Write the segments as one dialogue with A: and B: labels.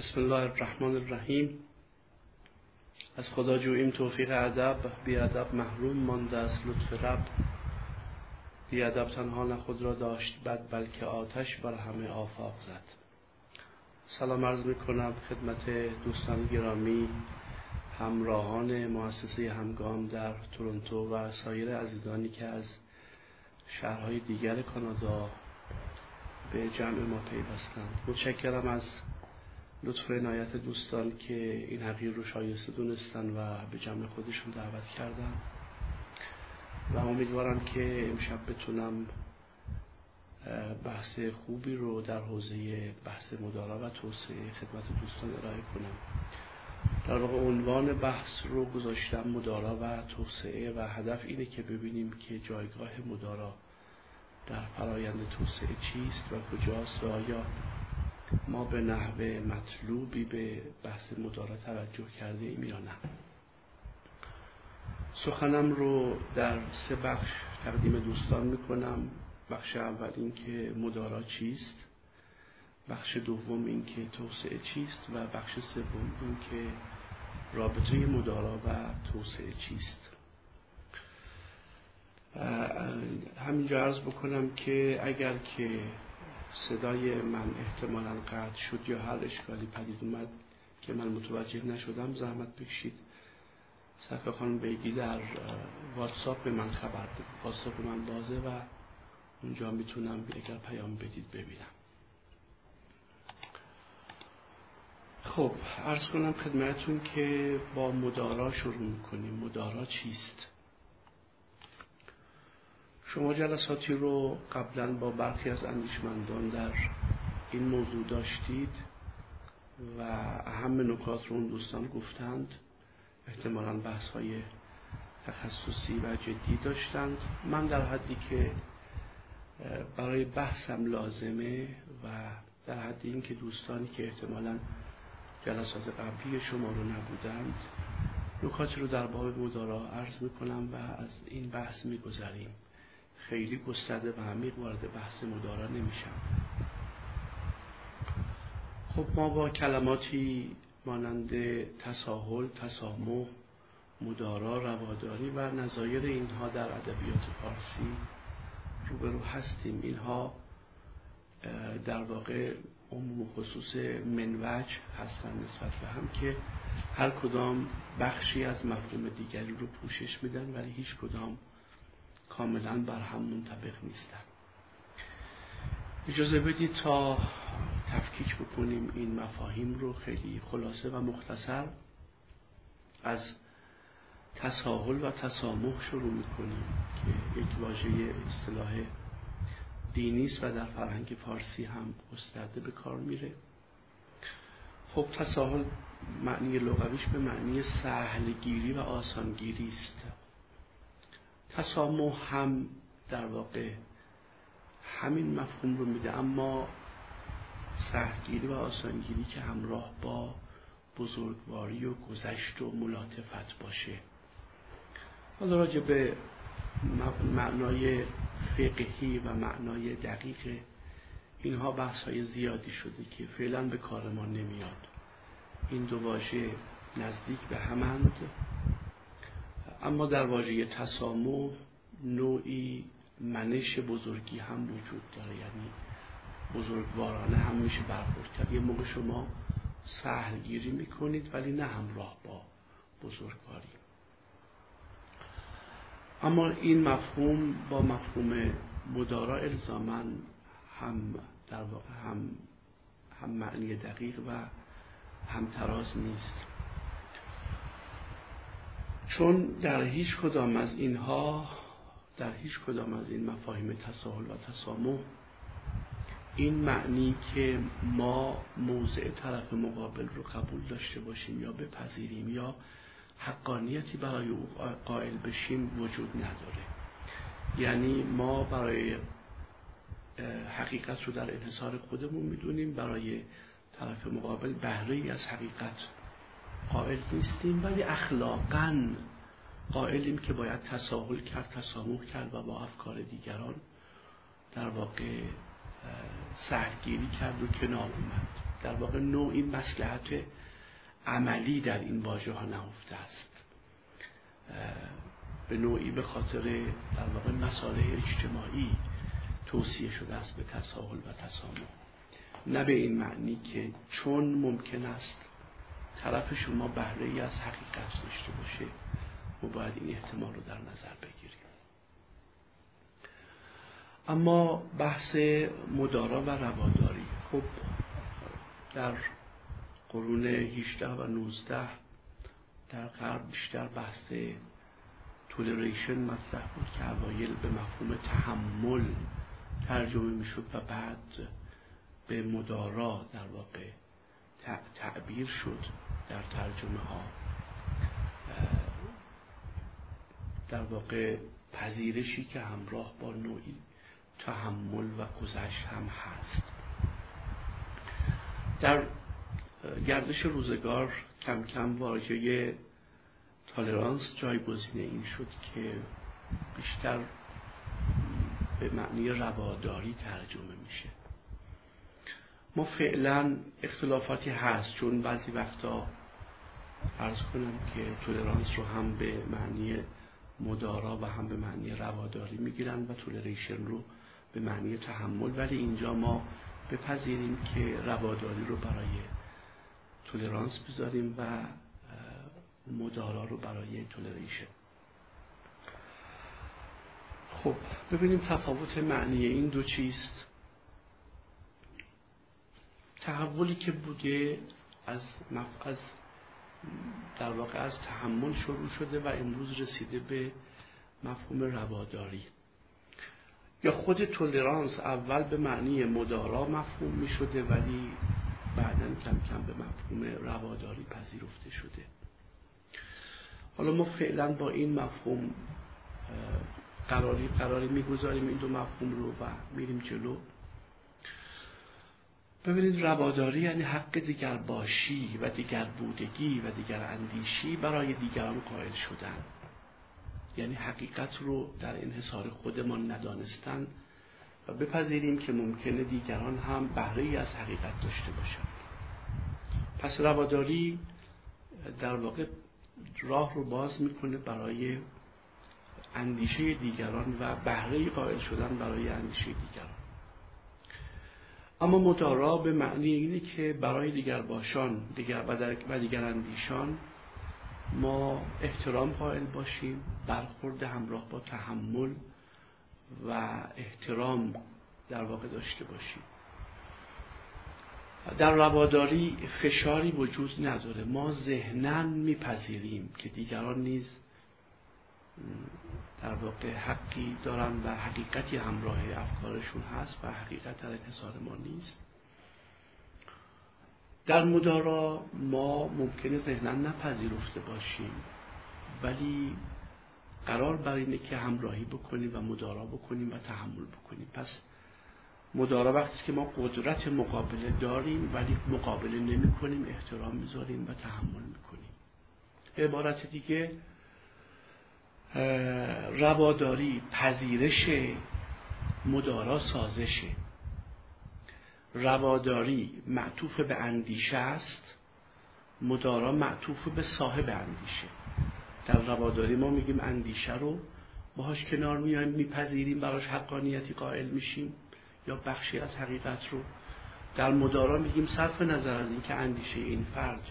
A: بسم الله الرحمن الرحیم. از خدا جوییم توفیق ادب بی ادب محروم مانده از لطف رب. بی ادب تنها نه خود را داشت بد بلکه آتش بر همه آفاق زد. سلام عرض می کنم خدمت دوستان گرامی همراهان مؤسسه همگام در تورنتو و سایر عزیزانی که از شهرهای دیگر کانادا به جمع ما پیوستند. متشکرم از لطف عنایت دوستان که این حقیر رو شایسته دونستن و به جمع خودشون دعوت کردن. و امیدوارم که امشب بتونم بحث خوبی رو در حوزه بحث مدارا و توسعه خدمت دوستان ارائه کنم. در واقع عنوان بحث رو گذاشتم مدارا و توسعه و هدف اینه که ببینیم که جایگاه مدارا در فرایند توسعه چیست و کجاست و آیا ما به نحوه مطلوبی به بحث مدارا توجه کرده ایم یا نه؟ سخنم رو در سه بخش تقدیم دوستان می‌کنم. بخش اول این که مدارا چیست بخش دوم این که توسعه چیست و بخش سوم این که رابطه مدارا و توسعه چیست. همینجا عرض بکنم که اگر که صدای من احتمالا قطع شد یا هر اشکالی پدید اومد که من متوجه نشدم. زحمت بکشید. سرکار خانم بیگی در واتساپ به من خبر بده واتساپ من بازه و اونجا می‌تونم اگر پیام بدید ببینم. خب ارز کنم خدمتون که با مدارا شروع می‌کنیم. مدارا چیست؟ شما جلساتی رو قبلا با برخی از اندیشمندان در این موضوع داشتید و اهم نکات رو اون دوستان گفتند. احتمالا بحث های تخصصی و جدی داشتند. من در حدی که برای بحثم لازمه و در حدی این که دوستانی که احتمالا جلسات قبلی شما رو نبودند نکاتی رو در باب مدارا عرض می‌کنم و از این بحث میگذریم. خیلی گسترده و عمیق وارد بحث مدارا نمیشم. خب ما با کلماتی مانند تساهل، تسامح، مدارا، رواداری و نظایر اینها در ادبیات فارسی روبرو هستیم. اینها در واقع عموم خصوص منوج هستن نسبت به هم که هر کدام بخشی از مفهوم دیگری رو پوشش میدن ولی هیچ کدام کاملا بر هم منطبق نیستن. اجازه بدید تا تفکیک بکنیم این مفاهیم رو خیلی خلاصه و مختصر از تساهل و تسامح شروع می‌کنیم که یک واژه اصطلاح دینی است و در فرهنگ فارسی هم گسترده به کار میره. خب تساهل معنی لغویش به معنی سهلگیری و آسانگیری است. تسامح هم در واقع همین مفهوم رو میده. اما سهلگیری و آسانگیری که همراه با بزرگواری و گذشت و ملاطفت باشه. حالا راجع به معنای فقهی و معنای دقیق اینها بحث های زیادی شده که فعلا به کار ما نمیاد. این دو واژه نزدیک به همند. اما در واژه تسامح نوعی منش بزرگی هم وجود داره. یعنی بزرگوارانه هم میشه برخورد کرد. یه موقع شما سهلگیری می‌کنید ولی نه همراه با بزرگواری. اما این مفهوم با مفهوم مدارا الزاما هم در واقع هم هم معنی دقیق و هم تراز نیست. چون در هیچ کدام از اینها در هیچ کدام از این مفاهیم تساهل و تسامح این معنی که ما موضع طرف مقابل رو قبول داشته باشیم یا بپذیریم یا حقانیتی برای او قائل بشیم وجود نداره. یعنی ما برای حقیقت رو در انحصار خودمون می‌دونیم برای طرف مقابل بهره از حقیقت قائل نیستیم ولی اخلاقا قائلیم که باید تساهل کرد تسامح کرد و با افکار دیگران در واقع سهلگیری کرد و کنار اومد. در واقع نوعی مسلحت عملی در این واژه ها نهفته است. به نوعی به خاطر در واقع مسائل اجتماعی توصیه شده است به تساهل و تسامح. نه به این معنی که چون ممکن است طرف شما بهره ای از حقیقت داشته باشه. ما باید این احتمال رو در نظر بگیریم. اما بحث مدارا و رواداری خب در قرون 18 و 19 در غرب بیشتر بحث تولریشن مطرح بود که اوایل به مفهوم تحمل ترجمه می‌شد و بعد به مدارا در واقع تعبیر شد در ترجمه ها در واقع پذیرشی که همراه با نوعی تحمل و گذشت هم هست. در گردش روزگار کم کم واژه تالرانس جایگزین این شد که بیشتر به معنی رواداری ترجمه میشه. ما فعلا اختلافاتی هست چون بعضی وقتا ارز کنم که تولرانس رو هم به معنی مدارا و هم به معنی رواداری می‌گیرن و تولریشن رو به معنی تحمل. ولی اینجا ما بپذیریم که رواداری رو برای تولرانس بذاریم و مدارا رو برای تولریشن خب ببینیم تفاوت معنی این دو چیست. تحولی که بوده از, از در واقع از تحمل شروع شده و امروز رسیده به مفهوم رواداری. یا خود تولرانس اول به معنی مدارا مفهوم می شده ولی بعدا کم کم به مفهوم رواداری پذیرفته شده. حالا ما فعلا با این مفهوم قراری قراری می‌گذاریم این دو مفهوم رو و میریم جلو. ببینید رواداری یعنی حق دیگر باشی و دیگر بودگی و دیگر اندیشی برای دیگران قائل شدن. یعنی حقیقت رو در انحصار خودمان ندانستن و بپذیریم که ممکنه دیگران هم بهره ای از حقیقت داشته باشند پس رواداری در واقع راه رو باز می‌کنه برای اندیشه دیگران و بهره قائل شدن برای اندیشه دیگران. اما مدارا به معنی اینه که برای دیگر باشان دیگر و دیگر اندیشان ما احترام قائل باشیم برخورد همراه با تحمل و احترام در واقع داشته باشیم. در رواداری فشاری وجود نداره. ما ذهنا میپذیریم که دیگران نیز در واقع حقی دارن و حقیقتی همراه افکارشون هست و حقیقت در انحصار ما نیست. در مدارا ما ممکنه ذهنا نپذیرفته باشیم ولی قرار بر اینه که همراهی بکنیم و مدارا بکنیم و تحمل بکنیم. پس مدارا وقتی که ما قدرت مقابله داریم ولی مقابله نمی کنیم احترام می‌ذاریم و تحمل می‌کنیم. عبارت دیگه رواداری پذیرش مدارا سازشه. رواداری معطوف به اندیشه است مدارا معطوف به صاحب اندیشه. در رواداری ما میگیم اندیشه رو باهاش کنار میایم میپذیریم براش حقانیتی قائل میشیم یا بخشی از حقیقت رو. در مدارا میگیم صرف نظر از اینکه اندیشه این فرد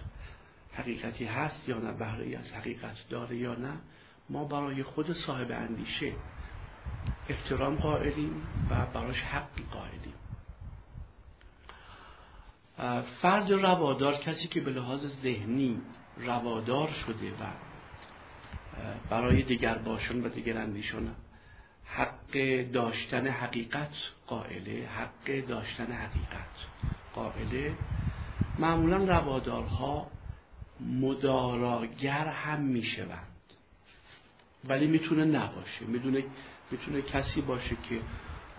A: حقیقتی هست یا نه بهره از حقیقت داره یا نه. ما برای خود صاحب اندیشه احترام قائلیم و براش حقی قائلیم. فرد روادار کسی که به لحاظ ذهنی روادار شده و برای دیگر باشن و دیگر اندیشان حق داشتن حقیقت قائله حق داشتن حقیقت قائله معمولا روادارها مداراگر هم می‌شوند. ولی می‌تونه نباشه. می‌دونه می‌تونه کسی باشه که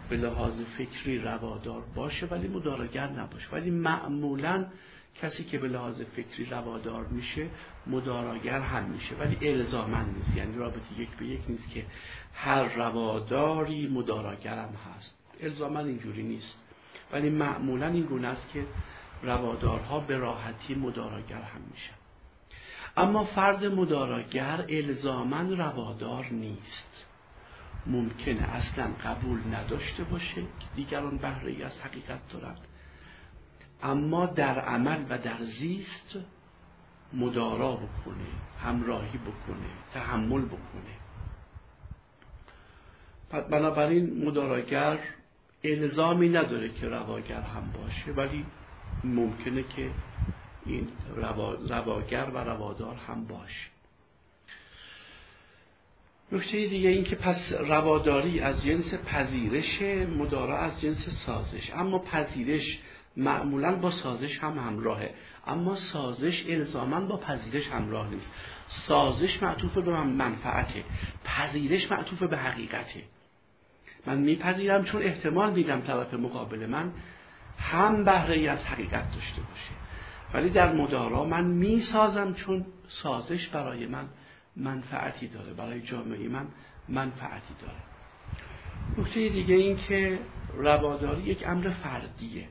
A: به لحاظ فکری روادار باشه ولی مداراگر نباشه. ولی معمولا کسی که به لحاظ فکری روادار میشه مداراگر هم میشه. ولی الزامن نیست. یعنی رابطه یک به یک نیست که هر رواداری مداراگر هم هست. الزامن اینجوری نیست. ولی معمولا این گونه است که روادارها به راحتی مداراگر هم میشن. اما فرد مداراگر الزامن روادار نیست. ممکنه اصلا قبول نداشته باشه. که دیگران بهره از حقیقت دارند اما در عمل و در زیست مدارا بکنه همراهی بکنه تحمل بکنه. بنابراین مداراگر الزامی نداره که رواگر هم باشه ولی ممکنه که این رواگر و روادار هم باشه. نکته دیگه این که پس رواداری از جنس پذیرش مدارا از جنس سازش. اما پذیرش معمولا با سازش هم همراهه. اما سازش الزاما با پذیرش همراه نیست. سازش معطوف به منفعته. پذیرش معطوف به حقیقته. من میپذیرم چون احتمال میدم طرف مقابل من هم بهره از حقیقت داشته باشه. ولی در مدارا من می‌سازم چون سازش برای من منفعتی داره برای جامعه من منفعتی داره. نکته دیگه این که رواداری یک امر فردیه.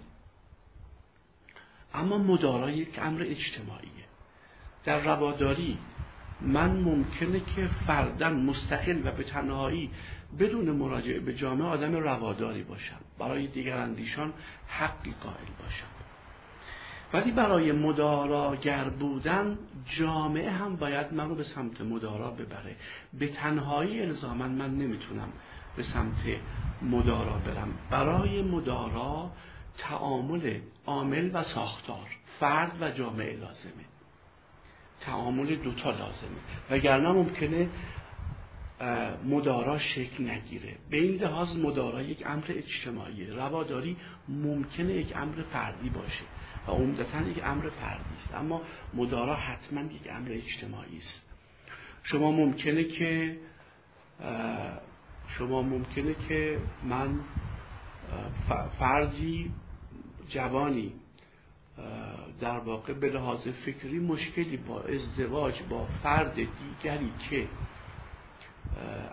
A: اما مدارا یک امر اجتماعیه. در رواداری من ممکنه که فردن مستقل و به تنهایی بدون مراجعه به جامعه آدم رواداری باشم. برای دیگر اندیشان حقی قائل باشم. ولی برای مداراگر بودن جامعه هم باید من رو به سمت مدارا ببره. به تنهایی الزامن من نمی‌تونم به سمت مدارا برم. برای مدارا تعامل عامل و ساختار فرد و جامعه لازمه. تعامل دوتا لازمه. وگرنه ممکنه مدارا شکل نگیره. به این لحاظ مدارا یک امر اجتماعی رواداری ممکنه یک امر فردی باشه. عمدتا یک امر فردی است اما مدارا حتما یک امر اجتماعی است. شما ممکنه که شما ممکنه که من فرضی جوانی در واقع به لحاظ فکری مشکلی با ازدواج با فرد دیگری که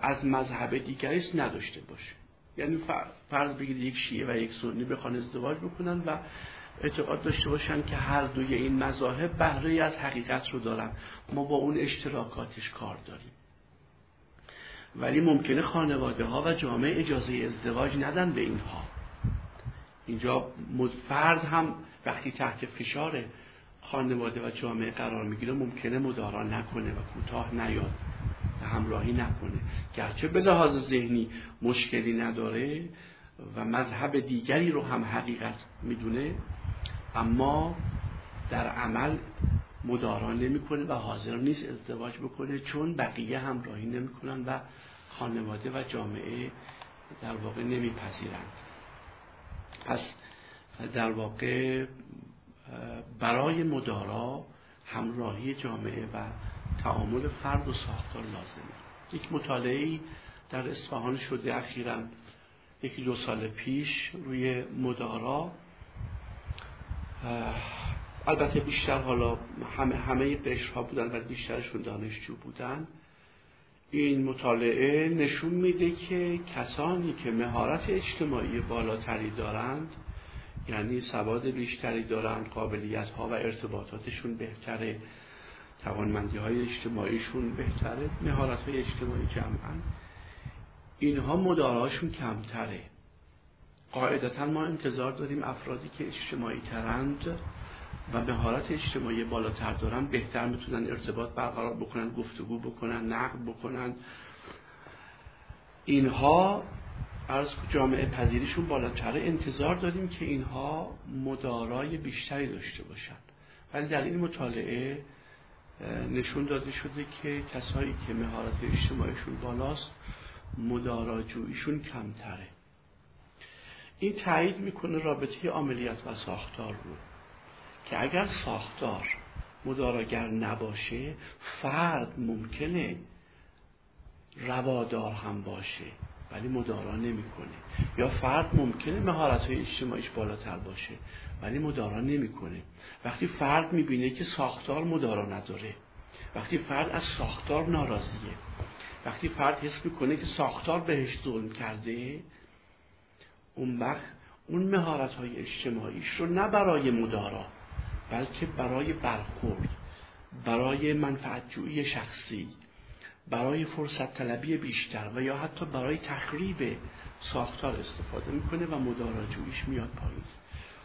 A: از مذهب دیگری است نداشته باشه. یعنی فرض بگید یک شیعه و یک سنی بخوان ازدواج بکنن و اعتقاد داشته باشن که هر دوی این مذاهب بهره از حقیقت رو دارن. ما با اون اشتراکاتش کار داریم. ولی ممکنه خانواده ها و جامعه اجازه ازدواج ندن به اینها. اینجا فرد هم وقتی تحت فشار خانواده و جامعه قرار می‌گیره ممکنه مدارا نکنه و کوتاه نیاد و همراهی نکنه. گرچه به لحاظ ذهنی مشکلی نداره و مذهب دیگری رو هم حقیقت می‌دونه اما در عمل مدارا نمی‌کنه و حاضر نیست ازدواج بکنه چون بقیه همراهی نمی‌کنن و خانواده و جامعه در واقع نمیپذیرند. پس در واقع برای مدارا همراهی جامعه و تعامل فرد و ساختار لازمه. یک مطالعه در اصفهان شده اخیرا یکی دو سال پیش روی مدارا البته بیشتر حالا همه همه قشرها بودن و بیشترشون دانشجو بودن. این مطالعه نشون میده که کسانی که مهارت اجتماعی بالاتری دارند یعنی سواد بیشتری دارند قابلیت ها و ارتباطاتشون بهتره توانمندی های اجتماعیشون بهتره مهارت های اجتماعی جمعا. اینها مداراشون کمتره. قاعدتا ما انتظار داریم افرادی که اجتماعی ترند و مهارت اجتماعی بالاتر دارن بهتر می‌تونن ارتباط برقرار بکنن گفتگو بکنن نقد بکنن. اینها از جامعه پذیریشون بالاتره. انتظار داریم که اینها مدارای بیشتری داشته باشن. ولی در این مطالعه نشون داده شده که کسایی که مهارت اجتماعیشون بالاست مداراجوییشون کمتره. این تایید می‌کنه رابطه عملیات و ساختار رو که اگر ساختار مداراگر نباشه فرد ممکنه روادار هم باشه ولی مدارا نمی‌کنه. یا فرد ممکنه مهارت های اجتماعیش بالاتر باشه ولی مدارا نمی‌کنه. وقتی فرد می‌بینه که ساختار مدارا نداره وقتی فرد از ساختار ناراضیه وقتی فرد حس می‌کنه که ساختار بهش ظلم کرده اون وقت اون مهارت های اجتماعیش رو نه برای مدارا بلکه برای برخورد برای منفعتجویی شخصی برای فرصت طلبی بیشتر و یا حتی برای تخریب ساختار استفاده می‌کنه و مداراجویش میاد پایین.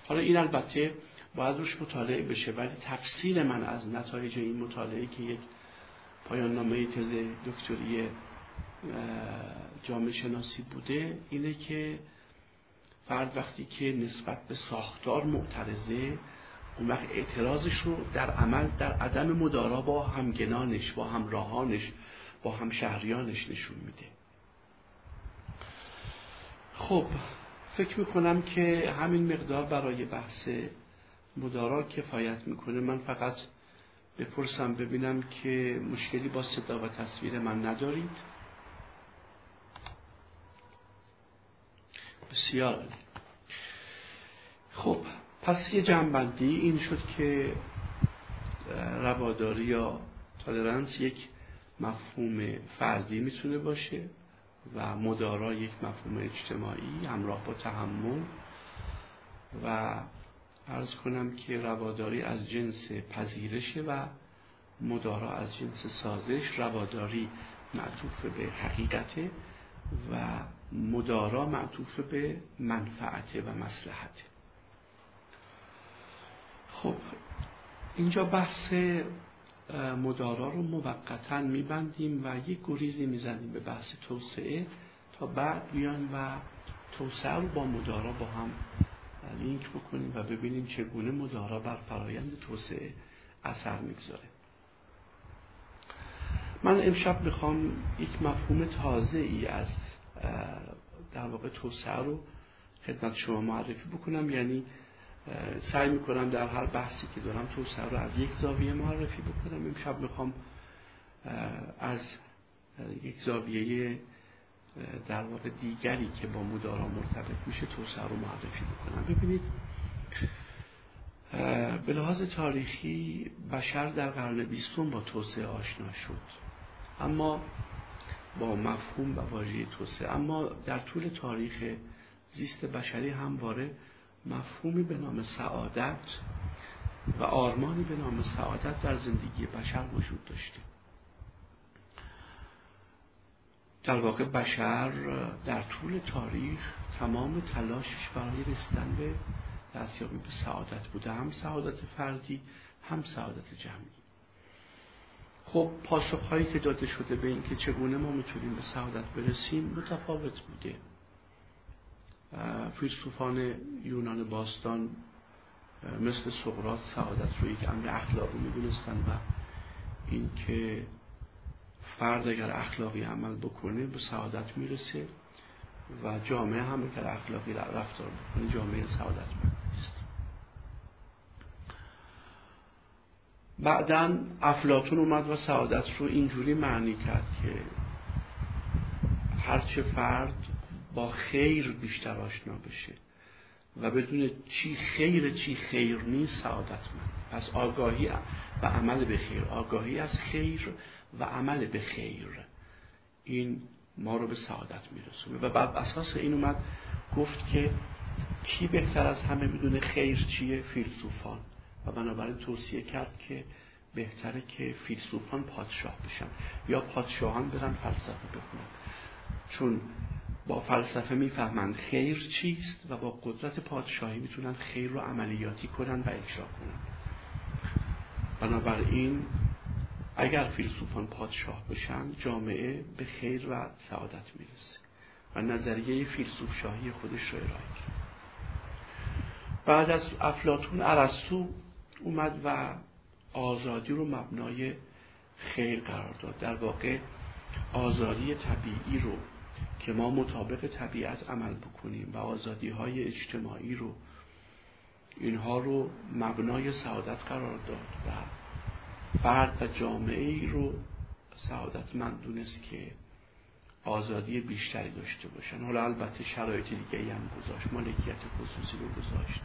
A: حالا این البته باید روش مطالعه بشه ولی تفسیر من از نتایج این مطالعه که یک پایان نامه تز دکتری جامعه شناسی بوده اینه که فرد وقتی که نسبت به ساختار معترضه اون وقت اعتراضش رو در عمل در عدم مدارا با همگنانش با همراهانش با همشهریانش نشون میده. خب فکر می‌کنم که همین مقدار برای بحث مدارا کفایت می‌کنه. من فقط بپرسم ببینم که مشکلی با صدا و تصویر من ندارید. بسیار. خب پس یه جنبندی این شد که رواداری یا تالرنس یک مفهوم فردی می‌تونه باشه و مدارا یک مفهوم اجتماعی همراه با تحمل. و ارز کنم که رواداری از جنس پذیرشه و مدارا از جنس سازش. رواداری معطوف به حقیقته و مدارا معطوف به منفعته و مسلحته خب اینجا بحث مدارا رو موقتا میبندیم و یک گریزی می‌زنیم به بحث توسعه تا بعد بیان و توسعه رو با مدارا با هم لینک بکنیم و ببینیم چگونه مدارا بر فرایند توسعه اثر می‌گذاره. من امشب می‌خوام یک مفهوم تازه ای از در واقع توسعه رو خدمت شما معرفی بکنم یعنی سعی می‌کنم در هر بحثی که دارم توسعه رو از یک زاویه معرفی بکنم. امشب می‌خوام از یک زاویه در واقع دیگری که با مدارا مرتبط میشه توسعه رو معرفی بکنم. ببینید به لحاظ تاریخی بشر در قرن بیستم با توسعه آشنا شد. اما با مفهوم و واژه توسعه. اما در طول تاریخ زیست بشری همواره مفهومی به نام سعادت و آرمانی به نام سعادت در زندگی بشر وجود داشته. در واقع بشر در طول تاریخ تمام تلاشش برای رسیدن به دستیابی به سعادت بوده. هم سعادت فردی هم سعادت جمعی. خب پاسخهایی که داده شده به اینکه چگونه ما می‌تونیم به سعادت برسیم متفاوت بوده. فیلسوفان یونان باستان مثل سقراط سعادت رو یک امر اخلاقی می‌دونستن و اینکه فرد اگر اخلاقی عمل بکنه به سعادت می‌رسه و جامعه هم اگر اخلاقی رفتار بکنه جامعه سعادت است بعدا افلاتون اومد و سعادت رو اینجوری معنی کرد که هرچه فرد با خیر بیشتر آشنا بشه و بدون چی خیر چی خیر نیست سعادتمند. پس آگاهی و عمل به خیر. آگاهی از خیر و عمل به خیر. این ما رو به سعادت میرسونه. و بعد اساس این اومد گفت که کی بهتر از همه می‌دونه خیر چیه؟ فیلسوفان. و بنابراین توصیه کرد که بهتره که فیلسوفان پادشاه بشن یا پادشاهان برن فلسفه بخونن. چون با فلسفه می‌فهمند خیر چیست و با قدرت پادشاهی می‌تونن خیر رو عملیاتی کنن و اجرا کنن. بنابراین اگر فیلسوفان پادشاه بشن جامعه به خیر و سعادت می‌رسه و نظریه فیلسوف شاهی خودش رو ارائه کرد بعد از افلاتون ارسطو اومد و آزادی رو مبنای خیر قرار داد. در واقع آزادی طبیعی رو که ما مطابق طبیعت عمل بکنیم و آزادی های اجتماعی رو اینها رو مبنای سعادت قرار داد و فرد و جامعه ای رو سعادتمند دونست که آزادی بیشتری داشته باشن. حالا البته شرایط دیگه هم گذاشت. مالکیت خصوصی رو گذاشت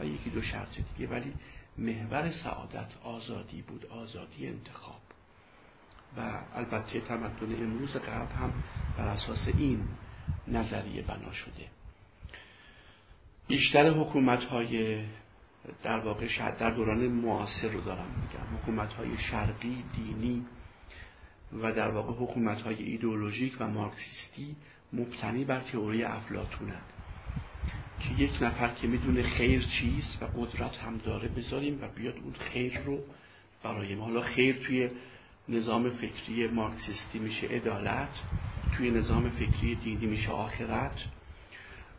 A: و یکی دو شرط دیگه ولی محور سعادت آزادی بود آزادی انتخاب. و البته تمدن امروز غرب هم بر اساس این نظریه بنا شده. بیشتر حکومت های در واقع در دوران معاصر رو دارم میگم. حکومت های شرقی دینی و در واقع حکومت های ایدئولوژیک و مارکسیستی مبتنی بر تئوری افلاتونند که یک نفر که می‌دونه خیر چیست و قدرت هم داره بذاریم و بیاد اون خیر رو برای ما. حالا خیر توی نظام فکری مارکسیستی میشه عدالت توی نظام فکری دینی میشه آخرت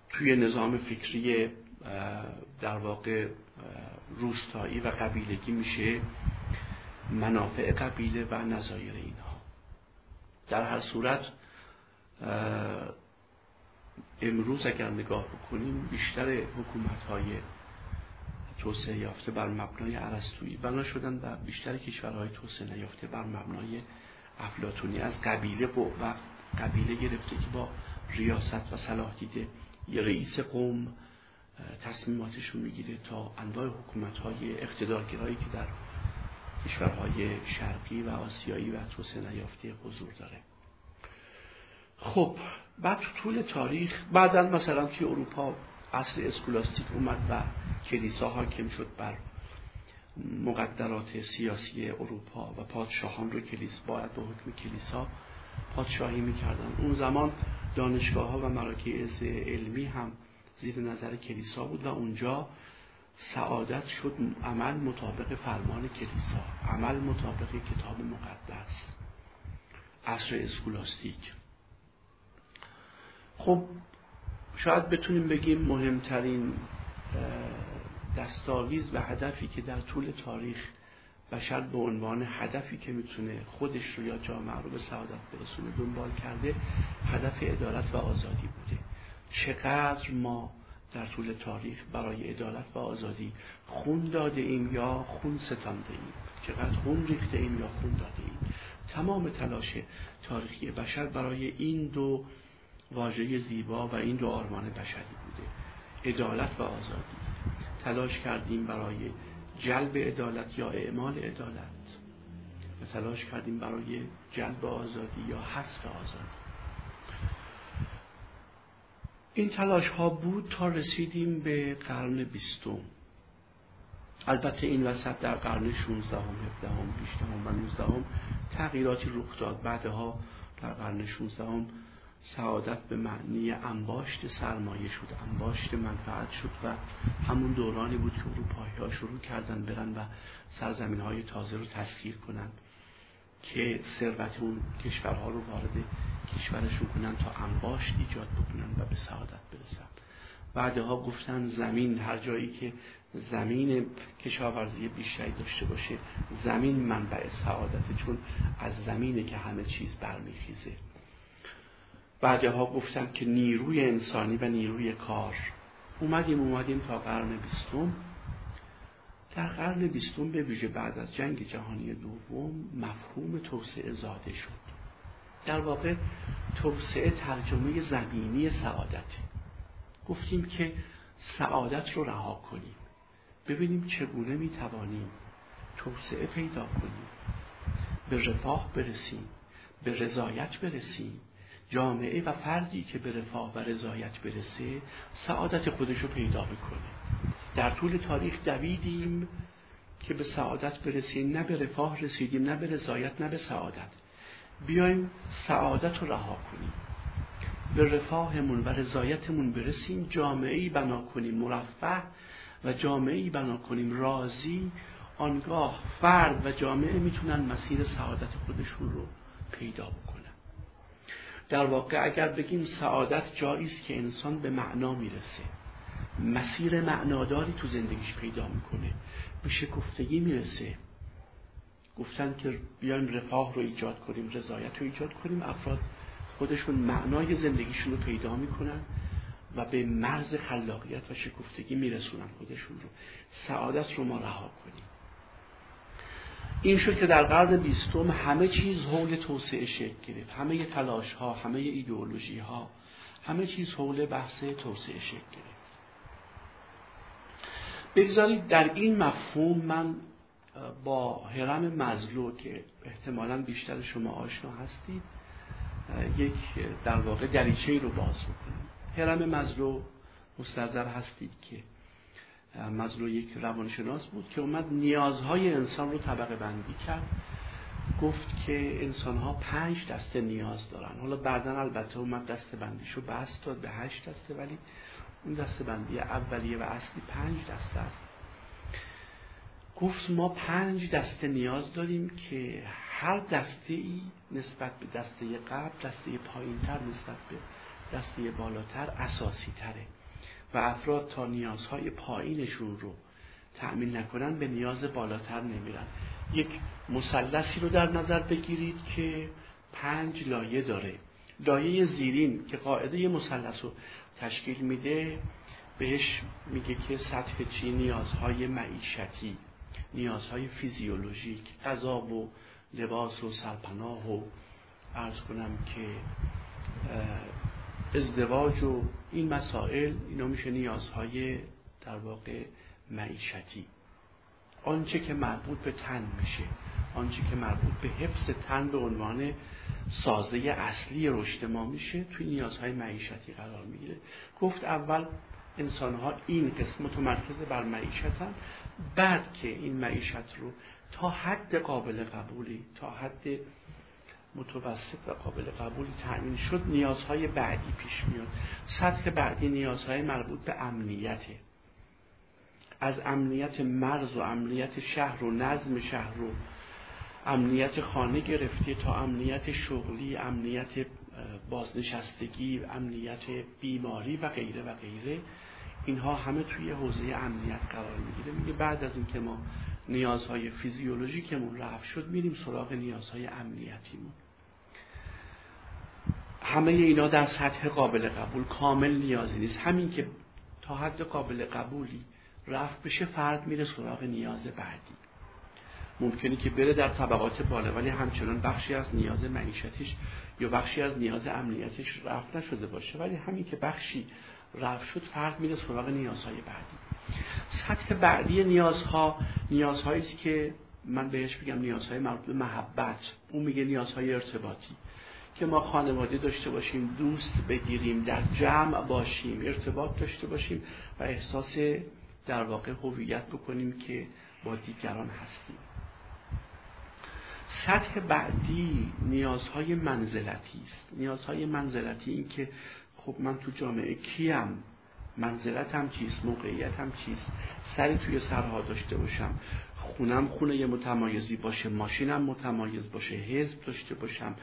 A: توی نظام فکری در واقع روستایی و قبیلگی میشه منافع قبیله و نظایر اینها. در هر صورت امروز اگر نگاه بکنیم بیشتر حکومت های توسعه یافته بر مبنای عرستویی بنا شدن و بیشتر کشورهای توسعه نیافته بر مبنای افلاتونی از قبیله و قبیله گرفته که با ریاست و صلاح دیده. یه رئیس قوم تصمیماتش رو می‌گیره تا انواع حکومت های اقتدارگرایی که در کشورهای شرقی و آسیایی و توسعه نیافته حضور داره. خب بعد تو طول تاریخ بعدا مثلا توی اروپا عصر اسکولاستیک اومد و کلیسا حاکم شد بر مقدرات سیاسی اروپا و پادشاهان رو کلیس باید به حکم کلیسا پادشاهی می‌کردن. اون زمان دانشگاه ها و مراکز علمی هم زیر نظر کلیسا بود و اونجا سعادت شد عمل مطابق فرمان کلیسا عمل مطابق کتاب مقدس. عصر اسکولاستیک. خب شاید بتونیم بگیم مهمترین دستاویز و هدفی که در طول تاریخ بشر به عنوان هدفی که می‌تونه خودش رو یا جامعه رو به سعادت برسونه دنبال کرده هدف عدالت و آزادی بوده. چقدر ما در طول تاریخ برای عدالت و آزادی خون داده ایم یا خون ستانده ایم؟ چقدر خون ریخته ایم یا خون داده ایم؟ تمام تلاش تاریخی بشر برای این دو واژه زیبا و این دو آرمان بشری بوده. عدالت و آزادی. تلاش کردیم برای جلب عدالت یا اعمال عدالت. و تلاش کردیم برای جلب آزادی یا حذف آزادی. این تلاش ها بود تا رسیدیم به قرن بیستم. البته این وسط در قرن 16 هم 17 هم 18 هم و 19 هم تغییراتی رخ داد. بعدها در قرن 16 هم سعادت به معنی انباشت سرمایه شد. انباشت منفعت شد و همون دورانی بود که اروپایی ها شروع کردن برن و سرزمین های تازه رو تسخیر کنن که ثروت اون کشورها رو وارد کشورشون کنن تا انباشت ایجاد بکنن و به سعادت برسن. بعدها گفتن زمین هر جایی که زمین کشاورزی بیشتری داشته باشه زمین منبع سعادته چون از زمینه که همه چیز برمیخیزه. بعدها گفتن که نیروی انسانی و نیروی کار. اومدیم اومدیم تا قرن بیستم. در قرن بیستم به ویژه بعد از جنگ جهانی دوم مفهوم توسعه زاده شد. در واقع توسعه ترجمه زمینی سعادت. گفتیم که سعادت رو رها کنیم. ببینیم چگونه می‌توانیم توسعه پیدا کنیم. به رفاه برسیم به رضایت برسیم. جامعه و فردی که به رفاه و رضایت برسه سعادت خودش رو پیدا می‌کنه. در طول تاریخ دویدیم که به سعادت برسیم نه به رفاه رسیدیم نه به رضایت نه به سعادت. بیایم سعادت رو رها کنیم. به رفاهمون و رضایتمون برسیم جامعه ای بنا کنیم مرفه و جامعه ای بنا کنیم راضی آنگاه فرد و جامعه می‌تونن مسیر سعادت خودشون رو پیدا بکنن. در واقع اگر بگیم سعادت جایی است که انسان به معنا می‌رسه. مسیر معناداری تو زندگیش پیدا می‌کنه. به شکفتگی می‌رسه. گفتن که بیایم رفاه رو ایجاد کنیم رضایت رو ایجاد کنیم افراد خودشون معنای زندگیشون رو پیدا می‌کنن و به مرز خلاقیت و شکفتگی میرسونن خودشون رو. سعادت رو ما رها کنیم. این شد که در قرن بیستم همه چیز حول توسعه شکل گرفت. همه تلاش ها همه ایدئولوژی ها همه چیز حول بحث توسعه شکل گرفت. بگذارید در این مفهوم من با هرم مزلو که احتمالا بیشتر شما آشنا هستید یک در واقع دریچه رو باز بکنیم هرم مزلو مستظر هستید که مزلو یک روانشناس بود که اومد نیازهای انسان رو طبقه بندی کرد. گفت که انسان ها پنج دسته نیاز دارن. حالا بعدا البته اومد دسته بندیشو بست داد به هشت دسته ولی اون دسته بندی اولیه و اصلی پنج دسته است. گفت ما پنج دسته نیاز داریم که هر دسته ای نسبت به دسته قبل دسته پایین تر نسبت به دسته بالاتر اساسی تره. و افراد تا نیازهای پایینشون رو تأمین نکنن به نیاز بالاتر نمیرن. یک مثلثی رو در نظر بگیرید که پنج لایه داره. لایه زیرین که قاعده مثلث رو تشکیل میده بهش میگه که سطح چی؟ نیازهای معیشتی نیازهای فیزیولوژیک غذا و لباس و سرپناه و ارز کنم که ازدواج و این مسائل اینا میشه نیازهای در واقع معیشتی. آنچه که مربوط به تن میشه آنچه که مربوط به حفظ تن به عنوان سازه اصلی رشد ما میشه توی نیازهای معیشتی قرار می‌گیره. گفت اول انسان ها این قسم متمرکز بر معیشتن بعد که این معیشت رو تا حد قابل قبولی تا حد متوسط و قابل قبولی تأمین شد نیازهای بعدی پیش میاد. سطح بعدی نیازهای مربوط به امنیته. از امنیت مرز و امنیت شهر و نظم شهر و امنیت خانه گرفته تا امنیت شغلی امنیت بازنشستگی امنیت بیماری و غیره و غیره. اینها همه توی حوزه امنیت قرار می‌گیره. میگه بعد از اینکه ما نیازهای فیزیولوژیکمون رفت شد میریم سراغ نیازهای امنیتیمون. همه اینا در سطح قابل قبول کامل نیازی نیست. همین که تا حد قابل قبولی رفت بشه فرد میره سراغ نیاز بعدی. ممکنه که بره در طبقات بالا ولی همچنان بخشی از نیاز معیشتش یا بخشی از نیاز امنیتش رفت نشده باشه. ولی همین که بخشی رفت شد فرد میره سراغ نیازهای بعدی. سطح بعدی نیازها نیازهایی است که من بهش بگم نیازهای مربوط به محبت. اون میگه نیازهای ارتباطی. که ما خانواده داشته باشیم دوست بگیریم در جمع باشیم ارتباط داشته باشیم و احساس در واقع هویت بکنیم که با دیگران هستیم. سطح بعدی نیازهای منزلتی است. نیازهای منزلتی این که خب من تو جامعه کیم. منزلتم چیست؟ موقعیتم چیست؟ سری توی سرها داشته باشم. خونم خونه متمایزی باشه ماشینم متمایز باشه حزب داشته باشم.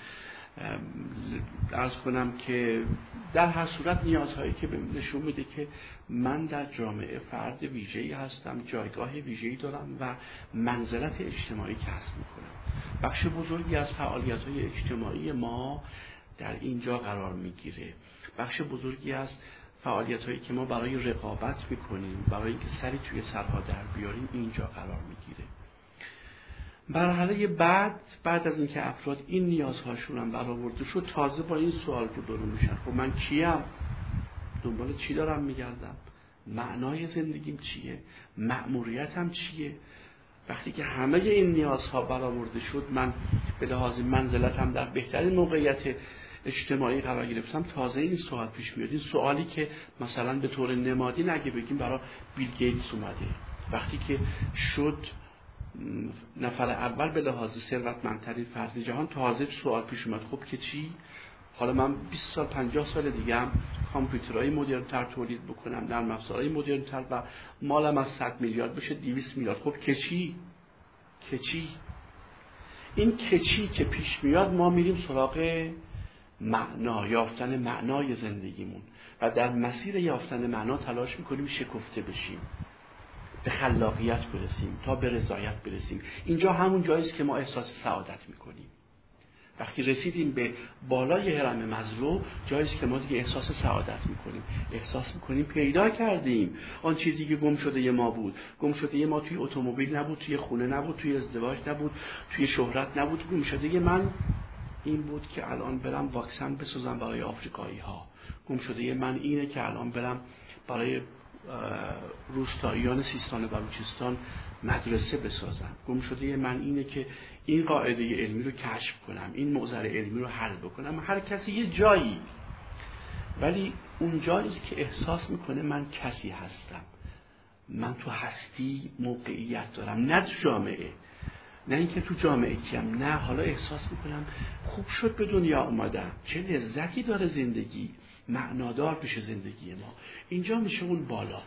A: ارز کنم که در هر صورت نیازهایی که نشون میده که من در جامعه فرد ویژه‌ای هستم جایگاه ویژه‌ای دارم و منزلت اجتماعی کسب می‌کنم. بخش بزرگی از فعالیت های اجتماعی ما در اینجا قرار می‌گیره. بخش بزرگی از فعالیت هایی که ما برای رقابت می‌کنیم برای اینکه سری توی سرها در بیاریم اینجا قرار می‌گیره. مرحله بعد بعد از اینکه افراد این نیازهاشون هم برآورده شد تازه با این سوال روبرو میشن خب من کیم؟ دنبال چی دارم میگردم؟ معنای زندگیم چیه؟ مأموریتم چیه؟ وقتی که همه این نیازها برآورده شد من به لحاظ منزلتم در بهترین موقعیت اجتماعی قرار گرفتم تازه این سوال پیش میاد. این سوالی که مثلا به طور نمادی نگه بگیم برای بیل گیتس اومده. وقتی که شد نفر اول به لحاظ ثروتمندترین فرد جهان تازه سوال پیش اومد. خب که چی؟ حالا من 20 سال 50 سال دیگه هم کامپیوترهای مدرن تر تولید بکنم در افزارهای مدرن تر و مالم از 100 میلیارد بشه 200 میلیارد. خب که چی؟ که چی؟ این کچی که پیش میاد ما میریم سراغ معنا یافتن معنای زندگیمون. و در مسیر یافتن معنا تلاش می‌کنیم شکفته بشیم. به خلاقیت برسیم تا به رضایت برسیم. اینجا همون جاییست که ما احساس سعادت می‌کنیم. وقتی رسیدیم به بالای هرم مزلو جاییست که ما دیگه احساس سعادت می‌کنیم. احساس می‌کنیم پیدا کردیم. آن چیزی که گم شده ما بود. گم شده ما توی اتومبیل نبود توی خونه نبود توی ازدواج نبود توی شهرت نبود. گم شده من این بود که الان برم واکسن بسازم برای آفریقایی ها گم شده من اینه که الان برم برای روستاییان سیستان و بلوچستان مدرسه بسازم گم شده من اینه که این قاعده علمی رو کشف کنم این موزر علمی رو حل بکنم. هر کسی یه جایی. ولی اونجاییست که احساس می‌کنه من کسی هستم. من تو هستی موقعیت دارم نه تو جامعه. نه اینکه تو جامعه کیم نه. حالا احساس می‌کنم خوب شد به دنیا اومدم. چه لذتی داره زندگی. معنادار پیش زندگی ما. اینجا میشه اون بالا.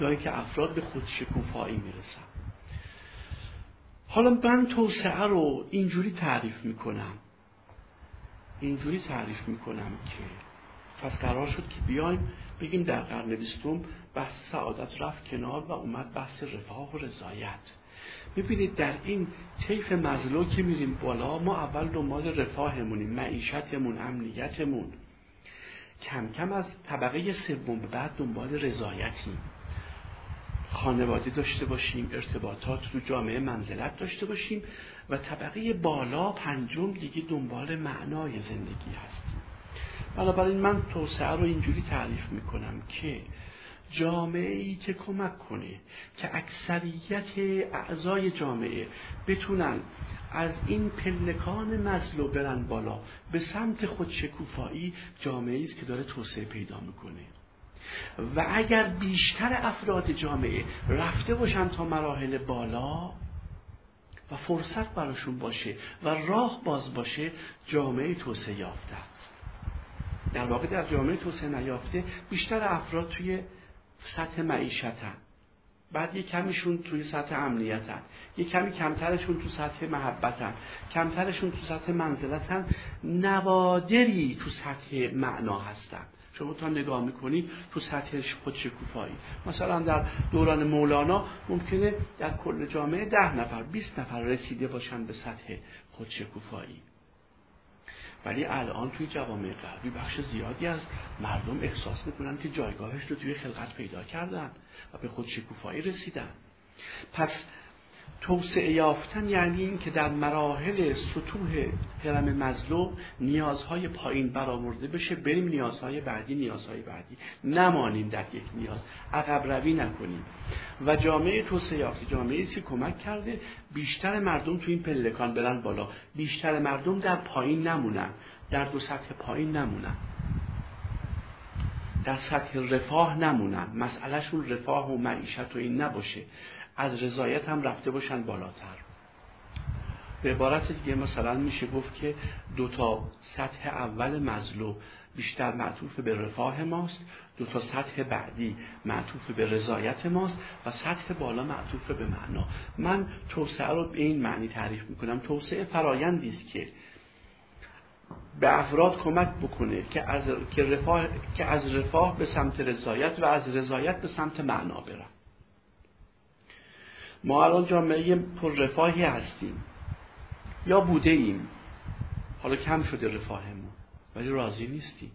A: جایی که افراد به خود شکوفایی می‌رسن. حالا من توسعه رو اینجوری تعریف می‌کنم. اینجوری تعریف می‌کنم که پس قرار شد که بیایم بگیم در قرن بیستم بحث سعادت رفت کنار و اومد بحث رفاه و رضایت. ببینید در این طیف مزلو که میریم بالا ما اول دنبال رفاهمونیم معیشتمون امنیتمون. کم کم از طبقه سوم به بعد دنبال رضایتیم. خانواده داشته باشیم ارتباطات رو جامعه منزلت داشته باشیم و طبقه بالا پنجم دیگه دنبال معنای زندگی هستیم. بنابراین من توسعه رو اینجوری تعریف می‌کنم که جامعه ای که کمک کنه که اکثریت اعضای جامعه بتونن از این پلکان مزلو برن بالا به سمت خود شکوفایی جامعه است که داره توسعه پیدا می‌کنه. و اگر بیشتر افراد جامعه رفته باشن تا مراحل بالا و فرصت براشون باشه و راه باز باشه جامعه توسعه یافته است. در واقع در جامعه توسعه نیافته بیشتر افراد توی سطح معیشتن. بعد یه کمیشون توی سطح امنیتن. یه کمی کمترشون تو سطح محبتن. کمترشون تو سطح منزلتن. نوادری تو سطح معنا هستن. شما تا نگاه می‌کنی تو سطح خود شکوفایی. مثلا در دوران مولانا ممکنه در کل جامعه ده نفر 20 نفر رسیده باشن به سطح خود شکوفایی. ولی الان توی جوامع غربی بخش زیادی از مردم احساس می‌کنن که جایگاهش رو توی خلقت پیدا کردن. و به خود شکوفایی رسیدن. پس توسعه یافتن یعنی این که در مراحل سطوح هرم مزلو نیازهای پایین برآورده بشه بریم نیازهای بعدی نیازهای بعدی. نمانیم در یک نیاز. عقب روی نکنیم. و جامعه توسعه یافته جامعه که کمک کرده بیشتر مردم تو این پلکان برن بالا. بیشتر مردم در پایین نمونن. در دو سطح پایین نمونن. در سطح رفاه نمونن. مسئلهشون رفاه و معیشت و این نباشه. از رضایت هم رفته باشن بالاتر. به عبارت دیگه مثلا میشه گفت که دو تا سطح اول مزلو بیشتر معطوف به رفاه ماست دو تا سطح بعدی معطوف به رضایت ماست و سطح بالا معطوف به معنا. من توسعه رو به این معنی تعریف می‌کنم. توسعه فرایندی است که به افراد کمک بکنه که از, که, رفاه، که از رفاه به سمت رضایت و از رضایت به سمت معنا برن. ما الان جامعه پر رفاهی هستیم. یا بوده ایم. حالا کم شده رفاهمون ولی راضی نیستیم.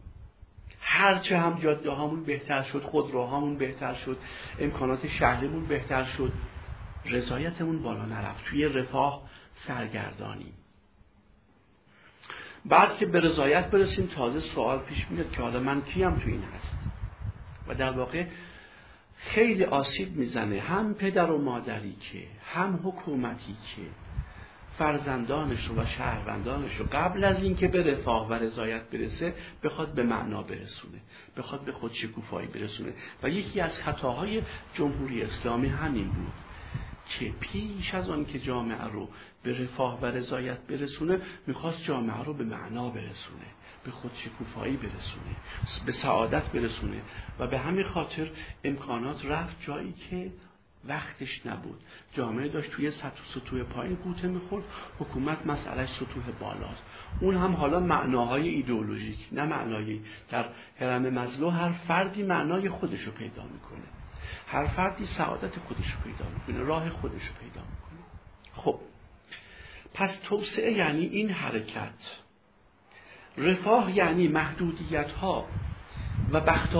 A: هرچه هم جاده هامون بهتر شد خودروهامون بهتر شد امکانات شهرمون بهتر شد رضایتمون بالا نرفت. توی رفاه سرگردانیم. بعد که به رضایت برسیم تازه سوال پیش میاد که حالا من کیم تو این هست؟ و در واقع خیلی آسیب می‌زنه. هم پدر و مادری که هم حکومتی که فرزندانش و شهروندانش رو قبل از اینکه به رفاه و رضایت برسه بخواد به معنا برسونه. بخواد به خود شکوفایی برسونه. و یکی از خطاهای جمهوری اسلامی همین بود که پیش از آن که جامعه رو به رفاه و رضایت برسونه می‌خواست جامعه رو به معنا برسونه به خود شکوفایی برسونه به سعادت برسونه و به همین خاطر امکانات رفت جایی که وقتش نبود. جامعه داشت توی سطح سطوح پایین گوته می‌خورد حکومت مسئلهش سطوح بالاست. اون هم حالا معناهای ایدئولوژیک نه معنایی. در حرم مزلو هر فردی معنای خودش رو پیدا می‌کنه. هر فردی سعادت خودش رو پیدا می‌کنه راه خودش رو پیدا می‌کنه. خب پس توسعه یعنی این حرکت. رفاه یعنی محدودیت ها و بخت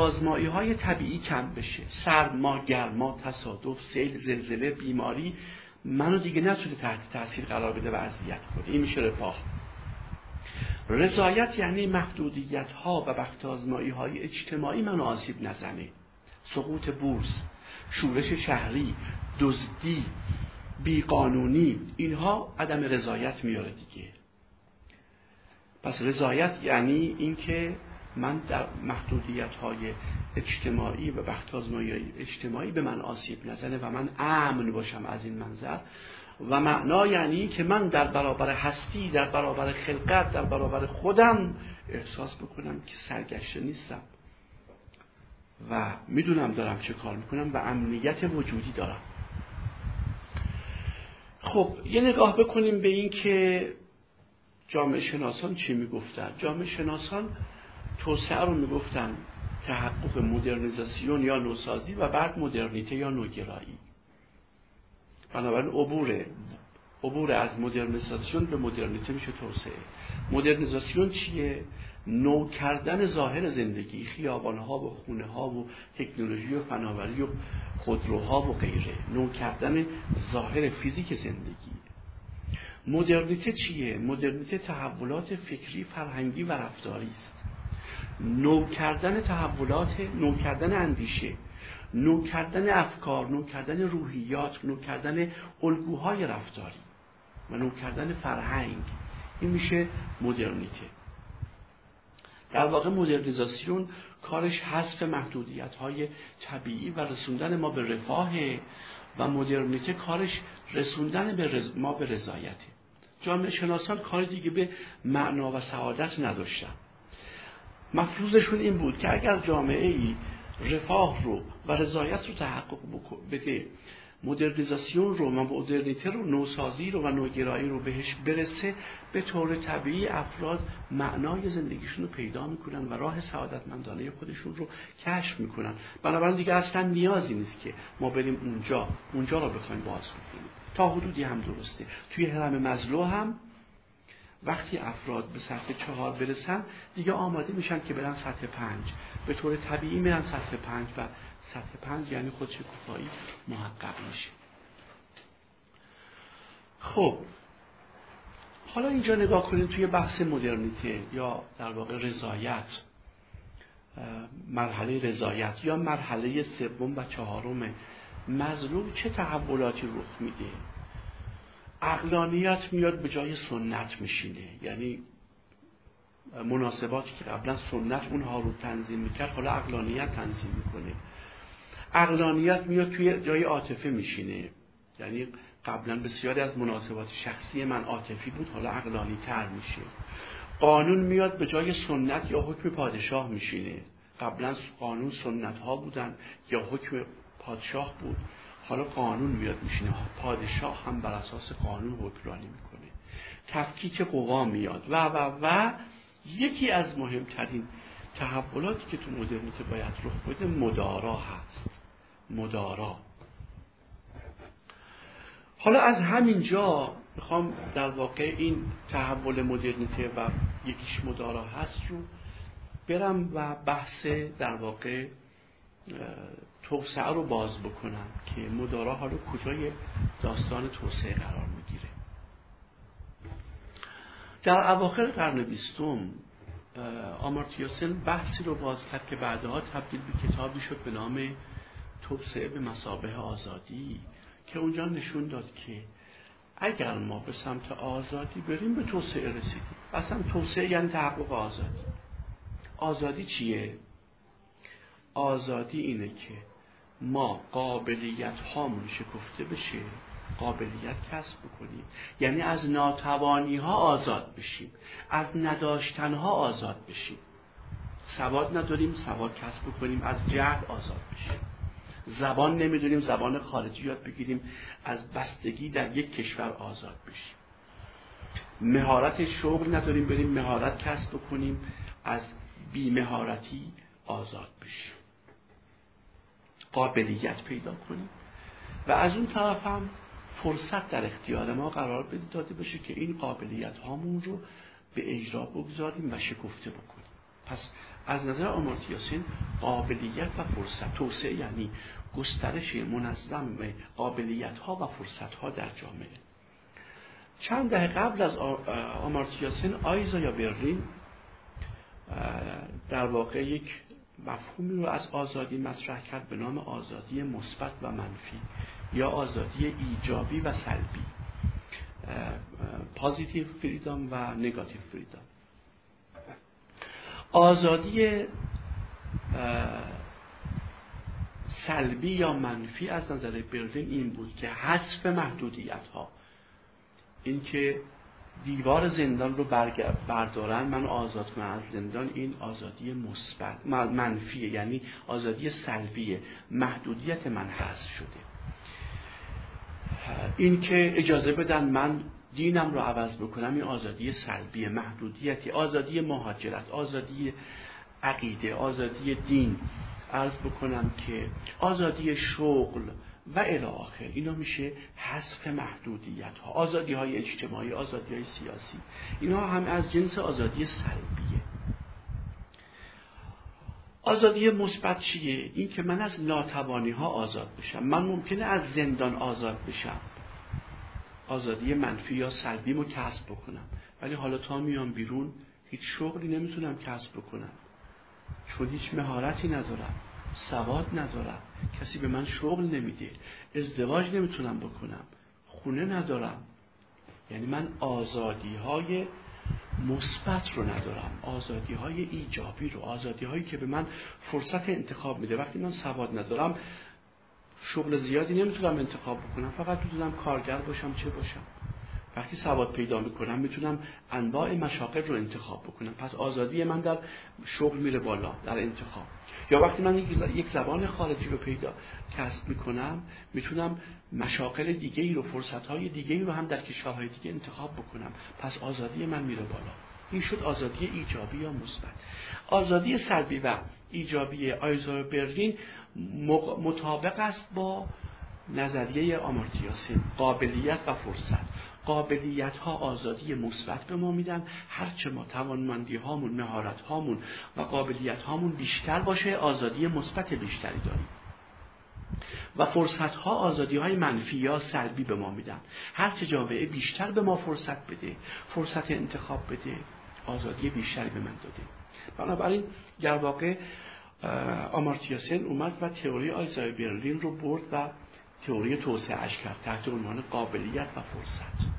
A: های طبیعی کم بشه. سرما گرما تصادف سیل زلزله بیماری. منو دیگه نتونه تحت تاثیر قرار بده و اذیت کنه. این میشه رفاه. رضایت یعنی محدودیت ها و بخت های اجتماعی منو آسیب نزنه. سقوط بورس شورش شهری دزدی بیقانونی. اینها عدم رضایت میاره دیگه. پس رضایت یعنی اینکه من در محدودیت های اجتماعی و بخت اجتماعی به من آسیب نزنه و من امن باشم از این منظر. و معنا یعنی که من در برابر هستی در برابر خلقت در برابر خودم احساس بکنم که سرگشته نیستم. و می‌دونم دارم چه کار می‌کنم و امنیت وجودی دارم. خب یه نگاه بکنیم به این که جامعه شناسان چی می‌گفتن؟ جامعه شناسان توسعه رو می‌گفتن تحقق مدرنیزاسیون یا نوسازی و بعد مدرنیته یا نوگرایی. بنابراین عبور عبور از مدرنیزاسیون به مدرنیته میشه توسعه. مدرنیزاسیون چیه؟ نو کردن ظاهر زندگی خیابانها و خونه ها و تکنولوژی و فناوری و خودروها و غیره. نو کردن ظاهر فیزیک زندگی. مدرنیته چیه؟ مدرنیته تحولات فکری فرهنگی و رفتاری است. نو کردن تحولات نو کردن اندیشه. نو کردن افکار نو کردن روحیات نو کردن الگوهای رفتاری و نو کردن فرهنگ. این میشه مدرنیته. در واقع مدرنیزاسیون کارش حذف محدودیت های طبیعی و رسوندن ما به رفاه و مدرنیته کارش رسوندن به ما به رضایته جامعه شناسان کار دیگه به معنا و سعادت نداشتن. مفروضشون این بود که اگر جامعه ای رفاه رو و رضایت رو تحقق بده مدرنیزاسیون رو مدرنیته رو نوسازی رو و نوگرایی رو بهش برسه به طور طبیعی افراد معنای زندگیشون رو پیدا می‌کنن و راه سعادتمندانه خودشون رو کشف می‌کنن. بنابراین دیگه اصلا نیازی نیست که ما بریم اونجا اونجا رو بخوایم باز کنیم. تا حدودی هم درسته. توی هرم مزلو هم وقتی افراد به سطح چهار برسن دیگه آماده میشن که برن سطح پنج. به طور طبیعی میرن سطح پنج و سطح پنج یعنی خودشکوفایی محقق میشه. خب حالا اینجا نگاه کنید توی بحث مدرنیته یا در واقع رضایت مرحله رضایت یا مرحله سوم و چهارم. مظلوم چه تحولاتی رخ میده؟ عقلانیت میاد به جای سنت میشینه. یعنی مناسباتی که قبلا سنت اونها رو تنظیم می‌کرد حالا عقلانیت تنظیم می‌کنه. عقلانیت میاد توی جای عاطفه میشینه. یعنی قبلا بسیاری از مناسبات شخصی من عاطفی بود حالا عقلانی تر میشه. قانون میاد به جای سنت یا حکم پادشاه میشینه. قبلا قانون سنت ها بودن یا حکم پادشاه بود. حالا قانون میاد میشینه. پادشاه هم بر اساس قانون حکمرانی می‌کنه. تفکیک قوا میاد. و و و یکی از مهمترین تحولاتی که تو مدرنیته باید رخ بده مدارا هست. مدارا. حالا از همین جا می‌خوام در واقع این تحول مدرنیته و یکیش مدارا هست رو برم و بحث در واقع توسعه رو باز بکنم که مدارا حالا کجای داستان توسعه قرار می‌گیره. در اواخر قرن بیستم آمارتیاسن بحثی رو باز کرد که بعدها تبدیل به کتابی شد به نام توسعه به مسابه آزادی که اونجا نشون داد که اگر ما به سمت آزادی بریم به توسعه رسیدیم. اصلا توسعه یعنی تحقق آزادی. آزادی چیه؟ آزادی اینه که ما قابلیت هامون شکفته بشه قابلیت کسب بکنیم. یعنی از ناتوانی ها آزاد بشیم از نداشتن ها آزاد بشیم. سواد نداریم سواد کسب بکنیم از جهل آزاد بشیم. زبان نمی‌دونیم زبان خارجی یاد بگیریم از بستگی در یک کشور آزاد بشیم. مهارت شغل نداریم بریم مهارت کسب بکنیم از بیمهارتی آزاد بشیم. قابلیت پیدا کنیم. و از اون طرف هم فرصت در اختیار ما قرار بده داده بشه که این قابلیت هامون رو به اجرا بگذاریم و شکفته بکنیم. پس از نظر آمارتیاسین قابلیت و فرصت توسعه یعنی گسترش منظم قابلیت ها و فرصت ها در جامعه. چند دهه قبل از آمارتیاسین آیزا یا برلین در واقع یک مفهومی رو از آزادی مطرح کرد به نام آزادی مثبت و منفی یا آزادی ایجابی و سلبی. پازیتیو فریدام و نگاتیو فریدام آزادی سلبی یا منفی از نظر برزین این بود که حذف محدودیت ها اینکه دیوار زندان رو بردارن من آزاد کنم از زندان این آزادی مثبت منفیه یعنی آزادی سلبیه. محدودیت من حذف شده. این که اجازه بدن من دینم رو عوض بکنم این آزادی سلبی محدودیتی. آزادی مهاجرت آزادی عقیده آزادی دین. عرض بکنم که آزادی شغل و الاخر اینا میشه حذف محدودیت ها آزادی های اجتماعی آزادی های سیاسی اینا هم از جنس آزادی سلبیه. آزادی مثبت چیه؟ این که من از ناتوانی ها آزاد بشم. من ممکنه از زندان آزاد بشم. آزادی منفی یا سلبی رو کسب بکنم. ولی حالا تا میام بیرون هیچ شغلی نمی‌تونم کسب بکنم. چون هیچ مهارتی ندارم سواد ندارم کسی به من شغل نمیده ازدواج نمی‌تونم بکنم خونه ندارم. یعنی من آزادی های مثبت رو ندارم آزادی های ایجابی رو آزادی هایی که به من فرصت انتخاب میده. وقتی من سواد ندارم شغل زیادی نمی‌تونم انتخاب بکنم فقط می‌تونم کارگر باشم چه باشم. وقتی سواد پیدا می‌کنم می‌تونم انواع مشاقل رو انتخاب بکنم. پس آزادی من در شغل میره بالا در انتخاب. یا وقتی من یک زبان خارجی رو پیدا کسب می‌کنم می‌تونم مشاقل دیگه ای رو فرصت های دیگه ای رو هم در کشورهای دیگه انتخاب بکنم. پس آزادی من میره بالا. این شد آزادی ایجابی یا مثبت. آزادی سلبی و ایجابی آیزار برلین مطابق است با نظریه آمارتیاسین قابلیت و فرصت. قابلیت ها آزادی مثبت به ما میدن. هرچه ما توانمندی هامون مهارت هامون و قابلیت هامون بیشتر باشه آزادی مثبت بیشتری داریم. و فرصت ها آزادی های منفی یا سلبی به ما میدن. هرچه جامعه بیشتر به ما فرصت بده فرصت انتخاب بده آزادی بیشتری به من داده. بنابراین در واقع آمارتیاسن اومد و تئوری آیزای برلین رو برد و تئوری توسعهش کرد تحت عنوان قابلیت و فرصت.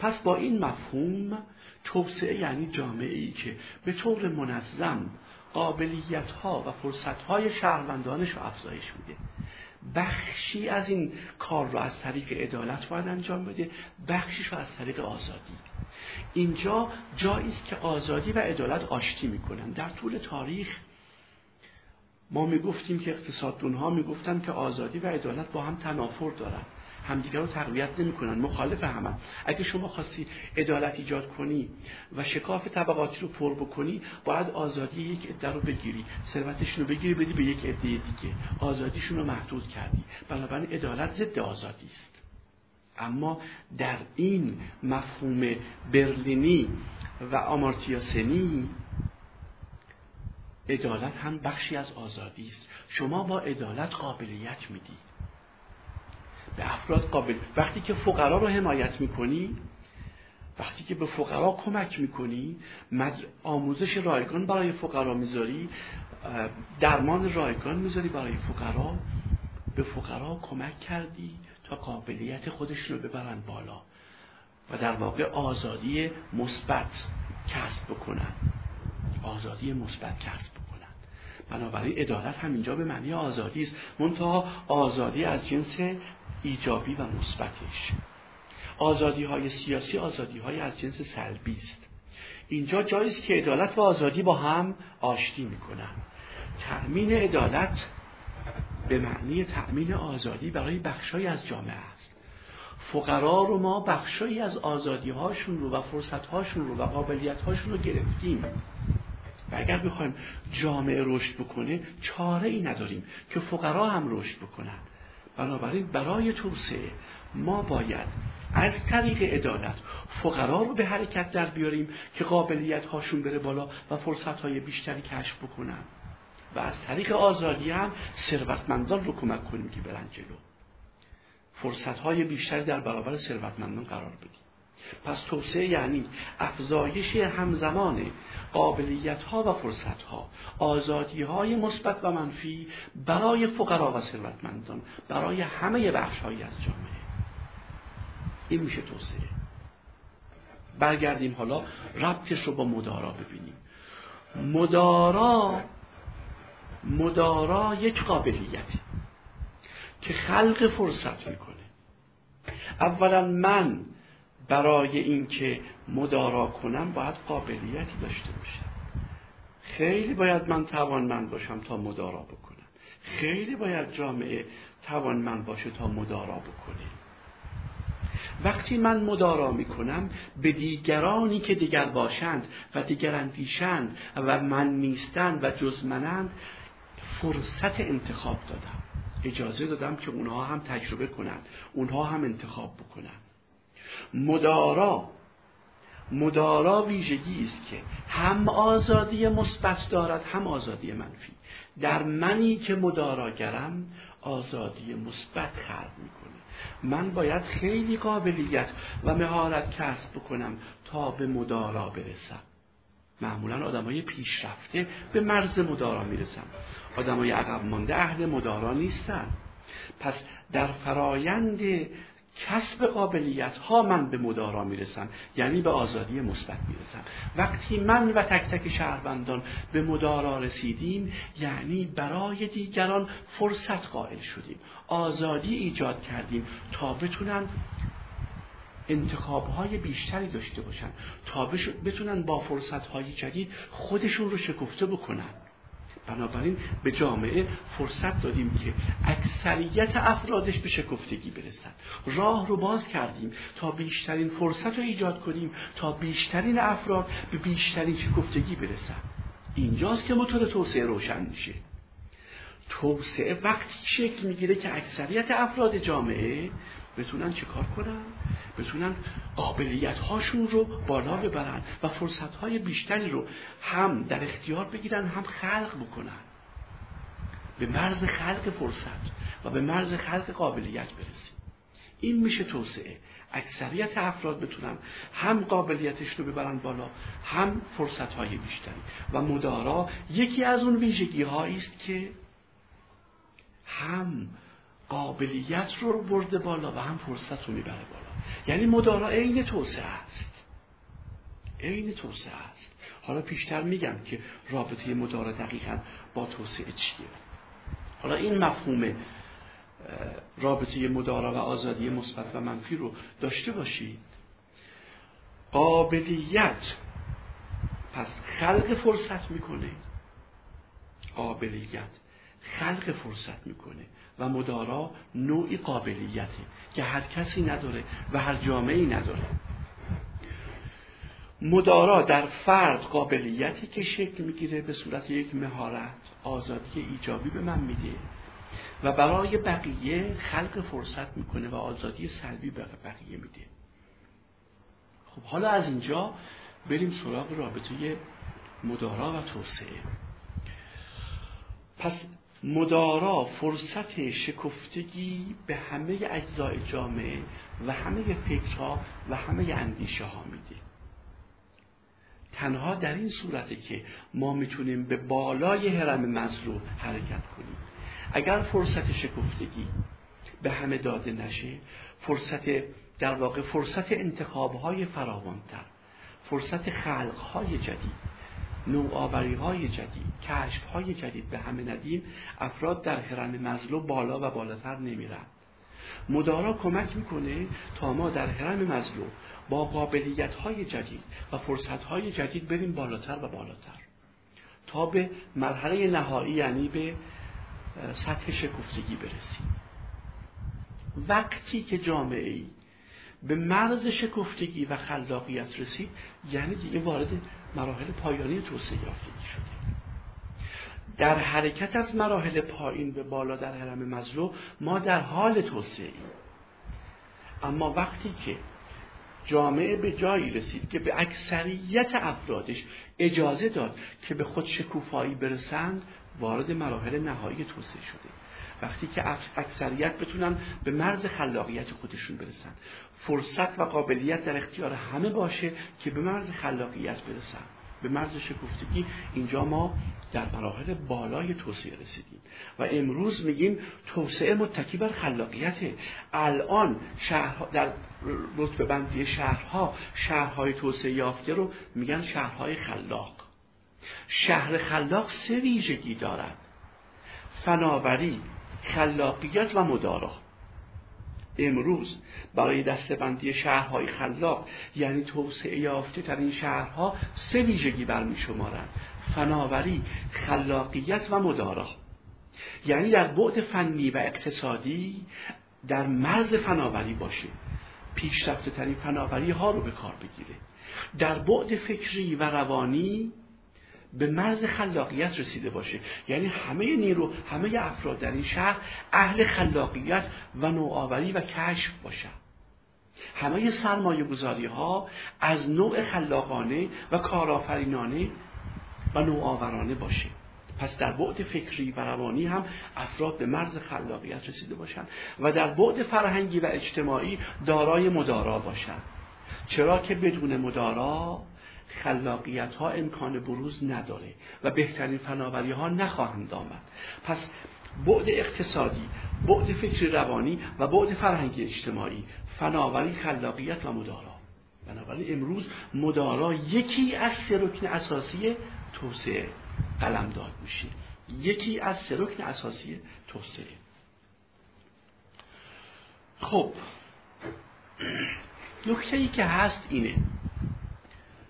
A: پس با این مفهوم توسعه یعنی جامعه ای که به طور منظم قابلیت ها و فرصت های شهروندانش رو افزایش میده. بخشی از این کار رو از طریق عدالت باید انجام بده بخشیش رو از طریق آزادی. اینجا جایی است که آزادی و عدالت آشتی می‌کنن. در طول تاریخ ما می‌گفتیم که اقتصاددون ها می‌گفتن که آزادی و عدالت با هم تنافر دارن. همدیگر رو تقویت نمی‌کنن. مخالف هم اگه شما خواستی عدالت ایجاد کنی و شکاف طبقاتی رو پر بکنی باید آزادی یک عده رو بگیری. ثروتشون رو بگیری بدی به یک عده دیگه. آزادیشون رو محدود کردی. بنابراین عدالت ضد آزادی است. اما در این مفهوم برلینی و آمارتیاسنی عدالت هم بخشی از آزادی است. شما با عدالت قابلیت می‌دید به افراد قابل وقتی که فقرا رو حمایت می‌کنی وقتی که به فقرا کمک می‌کنی آموزش رایگان برای فقرا می‌ذاری درمان رایگان می‌ذاری برای فقرا به فقرا کمک کردی تا قابلیت خودشون رو ببرن بالا و در واقع آزادی مثبت کسب بکنن. آزادی مثبت کسب بکنن بنابراین عدالت هم اینجا به معنی آزادی است. منتها آزادی از جنس ایجابی و مثبتش. آزادی های سیاسی آزادی های از جنس سلبی است. اینجا جایی که عدالت و آزادی با هم آشتی می‌کنن تأمین عدالت به معنی تأمین آزادی برای بخشای از جامعه است. فقرا رو ما بخشایی از آزادی هاشون رو و فرصت هاشون رو و قابلیت هاشون رو گرفتیم. و اگر بخوایم جامعه رشد بکنه چاره ای نداریم که فقرا هم رشد بکنن. بنابراین برای توسعه ما باید از طریق عدالت فقرا رو به حرکت در بیاریم که قابلیت هاشون بره بالا و فرصت های بیشتری کشف بکنن. و از طریق آزادی هم ثروتمندان رو کمک کنیم که برن جلو. فرصت های بیشتری در برابر ثروتمندان قرار بدیم. پس توسعه یعنی افزایش همزمان قابلیت ها و فرصت ها آزادی های مثبت و منفی برای فقرا و ثروتمندان برای همه بخش از جامعه. این میشه توسعه برگردیم حالا ربطش رو با مدارا ببینیم. مدارا مدارا یک قابلیتی که خلق فرصت می‌کنه. اولا من برای اینکه مدارا کنم باید قابلیتی داشته باشم. خیلی باید من توانمند باشم تا مدارا بکنم. خیلی باید جامعه توانمند باشه تا مدارا بکنه. وقتی من مدارا می‌کنم به دیگرانی که دیگر باشند و دیگر اندیشند و من نیستند و جز منند فرصت انتخاب دادم. اجازه دادم که اونها هم تجربه کنند اونها هم انتخاب بکنند. مدارا مدارا ویژگی است که هم آزادی مثبت دارد هم آزادی منفی. در منی که مداراگرم آزادی مثبت خلق می‌کنه من باید خیلی قابلیت و مهارت کسب بکنم تا به مدارا برسم. معمولا آدمای پیشرفته به مرز مدارا می‌رسن. آدمای عقب مانده اهل مدارا نیستن. پس در فرایند کسب قابلیت ها من به مدارا می‌رسم یعنی به آزادی مثبت می‌رسم. وقتی من و تک تک شهروندان به مدارا رسیدیم یعنی برای دیگران فرصت قائل شدیم. آزادی ایجاد کردیم تا بتونن انتخاب های بیشتری داشته باشن تا بتونن با فرصت های جدید خودشون رو شکفته بکنن. بنابراین به جامعه فرصت دادیم که اکثریت افرادش به شکفتگی برسن. راه رو باز کردیم تا بیشترین فرصت رو ایجاد کنیم تا بیشترین افراد به بیشترین شکفتگی برسن. اینجاست که موتور توسعه روشن میشه. توسعه وقتی شکل می‌گیره که اکثریت افراد جامعه بتونن چیکار کنن؟ بتونن قابلیت هاشون رو بالا ببرن و فرصت های بیشتری رو هم در اختیار بگیرن هم خلق بکنن. به مرز خلق فرصت و به مرز خلق قابلیت برسیم. این میشه توسعه. اکثریت افراد بتونن هم قابلیتش رو ببرن بالا هم فرصت های بیشتری. و مدارا یکی از اون ویژگی است که هم قابلیت رو برده بالا و هم فرصت رو می‌بره بالا. یعنی مدارا عین توسعه است. عین توسعه است. حالا پیشتر میگم که رابطه مدارا دقیقا با توسعه چیه؟ حالا این مفهوم رابطه مدارا و آزادی مثبت و منفی رو داشته باشید. قابلیت. پس خلق فرصت می‌کنه. قابلیت. خلق فرصت می‌کنه. و مدارا نوعی قابلیته که هر کسی نداره و هر جامعه نداره. مدارا در فرد قابلیتی که شکل می‌گیره به صورت یک مهارت آزادی ایجابی به من میده و برای بقیه خلق فرصت می‌کنه و آزادی سلبی به بقیه میده. خب حالا از اینجا بریم سراغ رابطه مدارا و توسعه. پس مدارا فرصت شکفتگی به همه اجزای جامعه و همه فکرها و همه اندیشه ها میده. تنها در این صورته که ما می‌تونیم به بالای حرم مزلو حرکت کنیم. اگر فرصت شکفتگی به همه داده نشه فرصت در واقع فرصت انتخاب های فراوانتر فرصت خلق های جدید نوآوری های جدید کشف های جدید به همه ندیم افراد در حرم مزلو بالا و بالاتر نمیرند. مدارا کمک می‌کنه تا ما در حرم مزلو با قابلیت های جدید و فرصت های جدید بریم بالاتر و بالاتر. تا به مرحله نهایی یعنی به سطح شکفتگی برسیم. وقتی که جامعه ای به مرز شکفتگی و خلاقیت رسید یعنی دیگه وارد مراحل پایانی توسعه یافتگی شده در حرکت از مراحل پایین به بالا در حرم مزلو ما در حال توسعه ایم اما وقتی که جامعه به جایی رسید که به اکثریت افرادش اجازه داد که به خود شکوفایی برسند وارد مراحل نهایی توسعه شده. وقتی که اکثریت بتونن به مرز خلاقیت خودشون برسن. فرصت و قابلیت در اختیار همه باشه که به مرز خلاقیت برسن. به مرز شکفتگی. اینجا ما در مراحل بالای توسعه رسیدیم. و امروز میگیم توسعه متکی بر خلاقیته. الان شهر در رتبه بندی شهرها شهرهای توسعه یافته رو میگن شهرهای خلاق. شهر خلاق سه ویژگی دارد فناوری خلاقیت و مدارا. امروز برای دستبندی شهرهای خلاق یعنی توسعه یافته تر این شهرها سه ویژگی برمی شمارند. فناوری خلاقیت و مدارا. یعنی در بعد فنی و اقتصادی در مرز فناوری باشه پیشرفته ترین فناوری ها رو به کار بگیره در بعد فکری و روانی به مرز خلاقیت رسیده باشه. یعنی همه نیرو همه افراد در این شهر اهل خلاقیت و نوآوری و کشف باشن. همه سرمایه گذاری ها از نوع خلاقانه و کارآفرینانه و نوآورانه باشه. پس در بعد فکری و روانی هم افراد به مرز خلاقیت رسیده باشند و در بعد فرهنگی و اجتماعی دارای مدارا باشند چرا که بدون مدارا خلاقیت ها امکان بروز نداره و بهترین فناوری ها نخواهند آمد. پس بعد اقتصادی بعد فکری روانی و بعد فرهنگی اجتماعی فناوری خلاقیت و مدارا. بنابراین امروز مدارا یکی از سه رکن اساسی توسعه قلم داد میشه. یکی از سه رکن اساسی توسعه. خب نکته ای که هست اینه.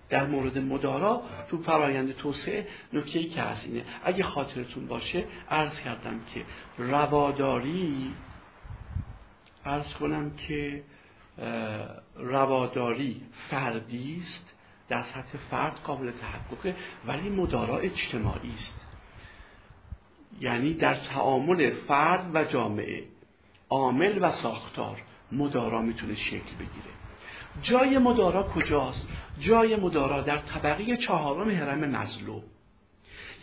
A: در مورد مدارا تو فرایند توسعه نکته که هست اینه. اگه خاطرتون باشه عرض کردم که رواداری عرض کنم که رواداری فردی است در سطح فرد قابل تحققه ولی مدارا اجتماعی است. یعنی در تعامل فرد و جامعه عامل و ساختار مدارا می‌تونه شکل بگیره. جای مدارا کجاست؟ جای مدارا در طبقه چهارم هرم مزلو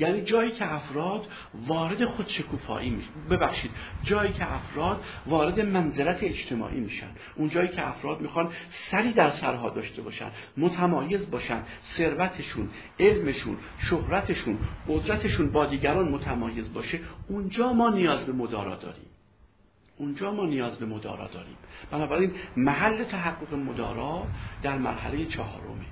A: یعنی جایی که افراد وارد خودشکوفایی میشن ببخشید جایی که افراد وارد منزلت اجتماعی میشن. اون جایی که افراد می‌خوان سری در سرها داشته باشن متمایز باشن ثروتشون علمشون شهرتشون قدرتشون با دیگران متمایز باشه اونجا ما نیاز به مدارا داریم. اونجا ما نیاز به مدارا داریم. بنابراین محل تحقق مدارا در مرحله چهارمه.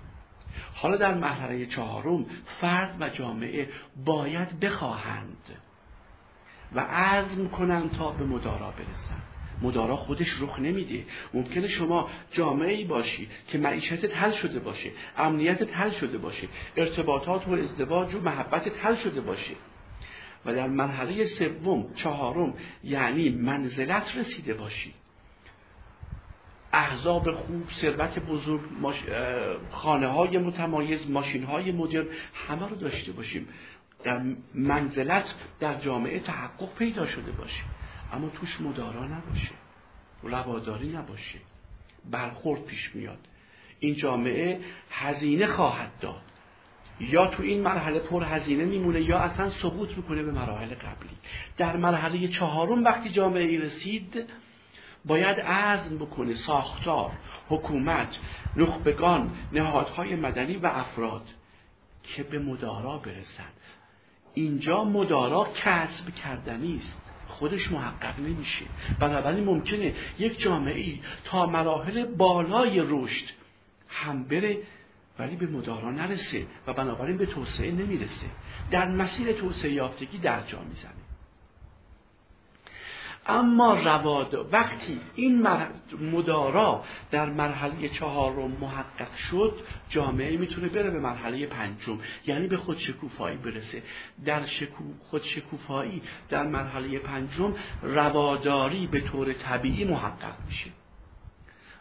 A: حالا در مرحله چهارم فرد و جامعه باید بخواهند و عزم کنند تا به مدارا برسند. مدارا خودش رخ نمیده. ممکنه شما جامعه ای باشی که معیشتت حل شده باشه امنیتت حل شده باشه ارتباطات و ازدواج و محبتت حل شده باشه. و در مرحله سوم چهارم یعنی منزلت رسیده باشی. احزاب خوب ثروت بزرگ خانه های متمایز ماشین های مدرن همه رو داشته باشیم. در منزلت در جامعه تحقق پیدا شده باشه اما توش مدارا نباشه. رواداری نباشه. برخورد پیش میاد. این جامعه هزینه خواهد داد. یا تو این مرحله پر هزینه میمونه یا اصلا سقوط می‌کنه به مراحل قبلی. در مرحله چهارم وقتی جامعه ای رسید باید عزم بکنه ساختار حکومت نخبگان نهادهای مدنی و افراد که به مدارا برسن. اینجا مدارا کسب کردنی است. خودش محقق نمیشه. بنابراین ممکنه یک جامعه ای تا مراحل بالای رشد هم بره ولی به مدارا نرسه و بنابراین به توسعه نمی‌رسه. در مسیر توسعه یافتگی در جا می‌زنه. اما رواد وقتی این مدارا در مرحله چهارم محقق شد جامعه می‌تونه بره به مرحله پنجم یعنی به خودشکوفایی برسه. در شکو خودشکوفایی در مرحله پنجم رواداری به طور طبیعی محقق میشه.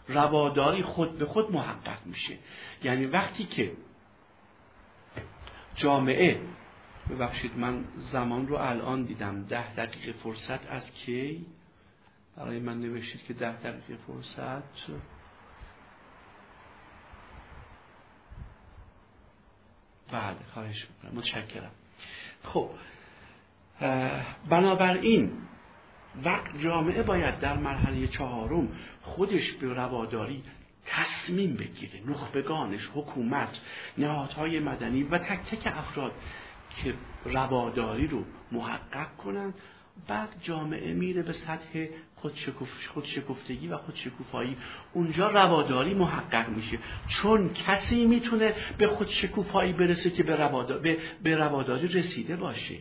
A: رواداری خود به خود محقق میشه. یعنی وقتی که جامعه ببخشید من زمان رو الان دیدم ده دقیقه فرصت از کی؟ برای من نوشتید که ده دقیقه فرصت. بله خواهش می‌کنم متشکرم. خب بنابراین وقت جامعه باید در مرحله چهارم خودش به رواداری تصمیم بگیره نخبگانش حکومت نهادهای مدنی و تک تک افراد که رواداری رو محقق کنند بعد جامعه میره به سطح خودشکفتگی و خودشکوفایی. اونجا رواداری محقق میشه. چون کسی می‌تونه به خودشکوفایی برسه که به, به رواداری رسیده باشه.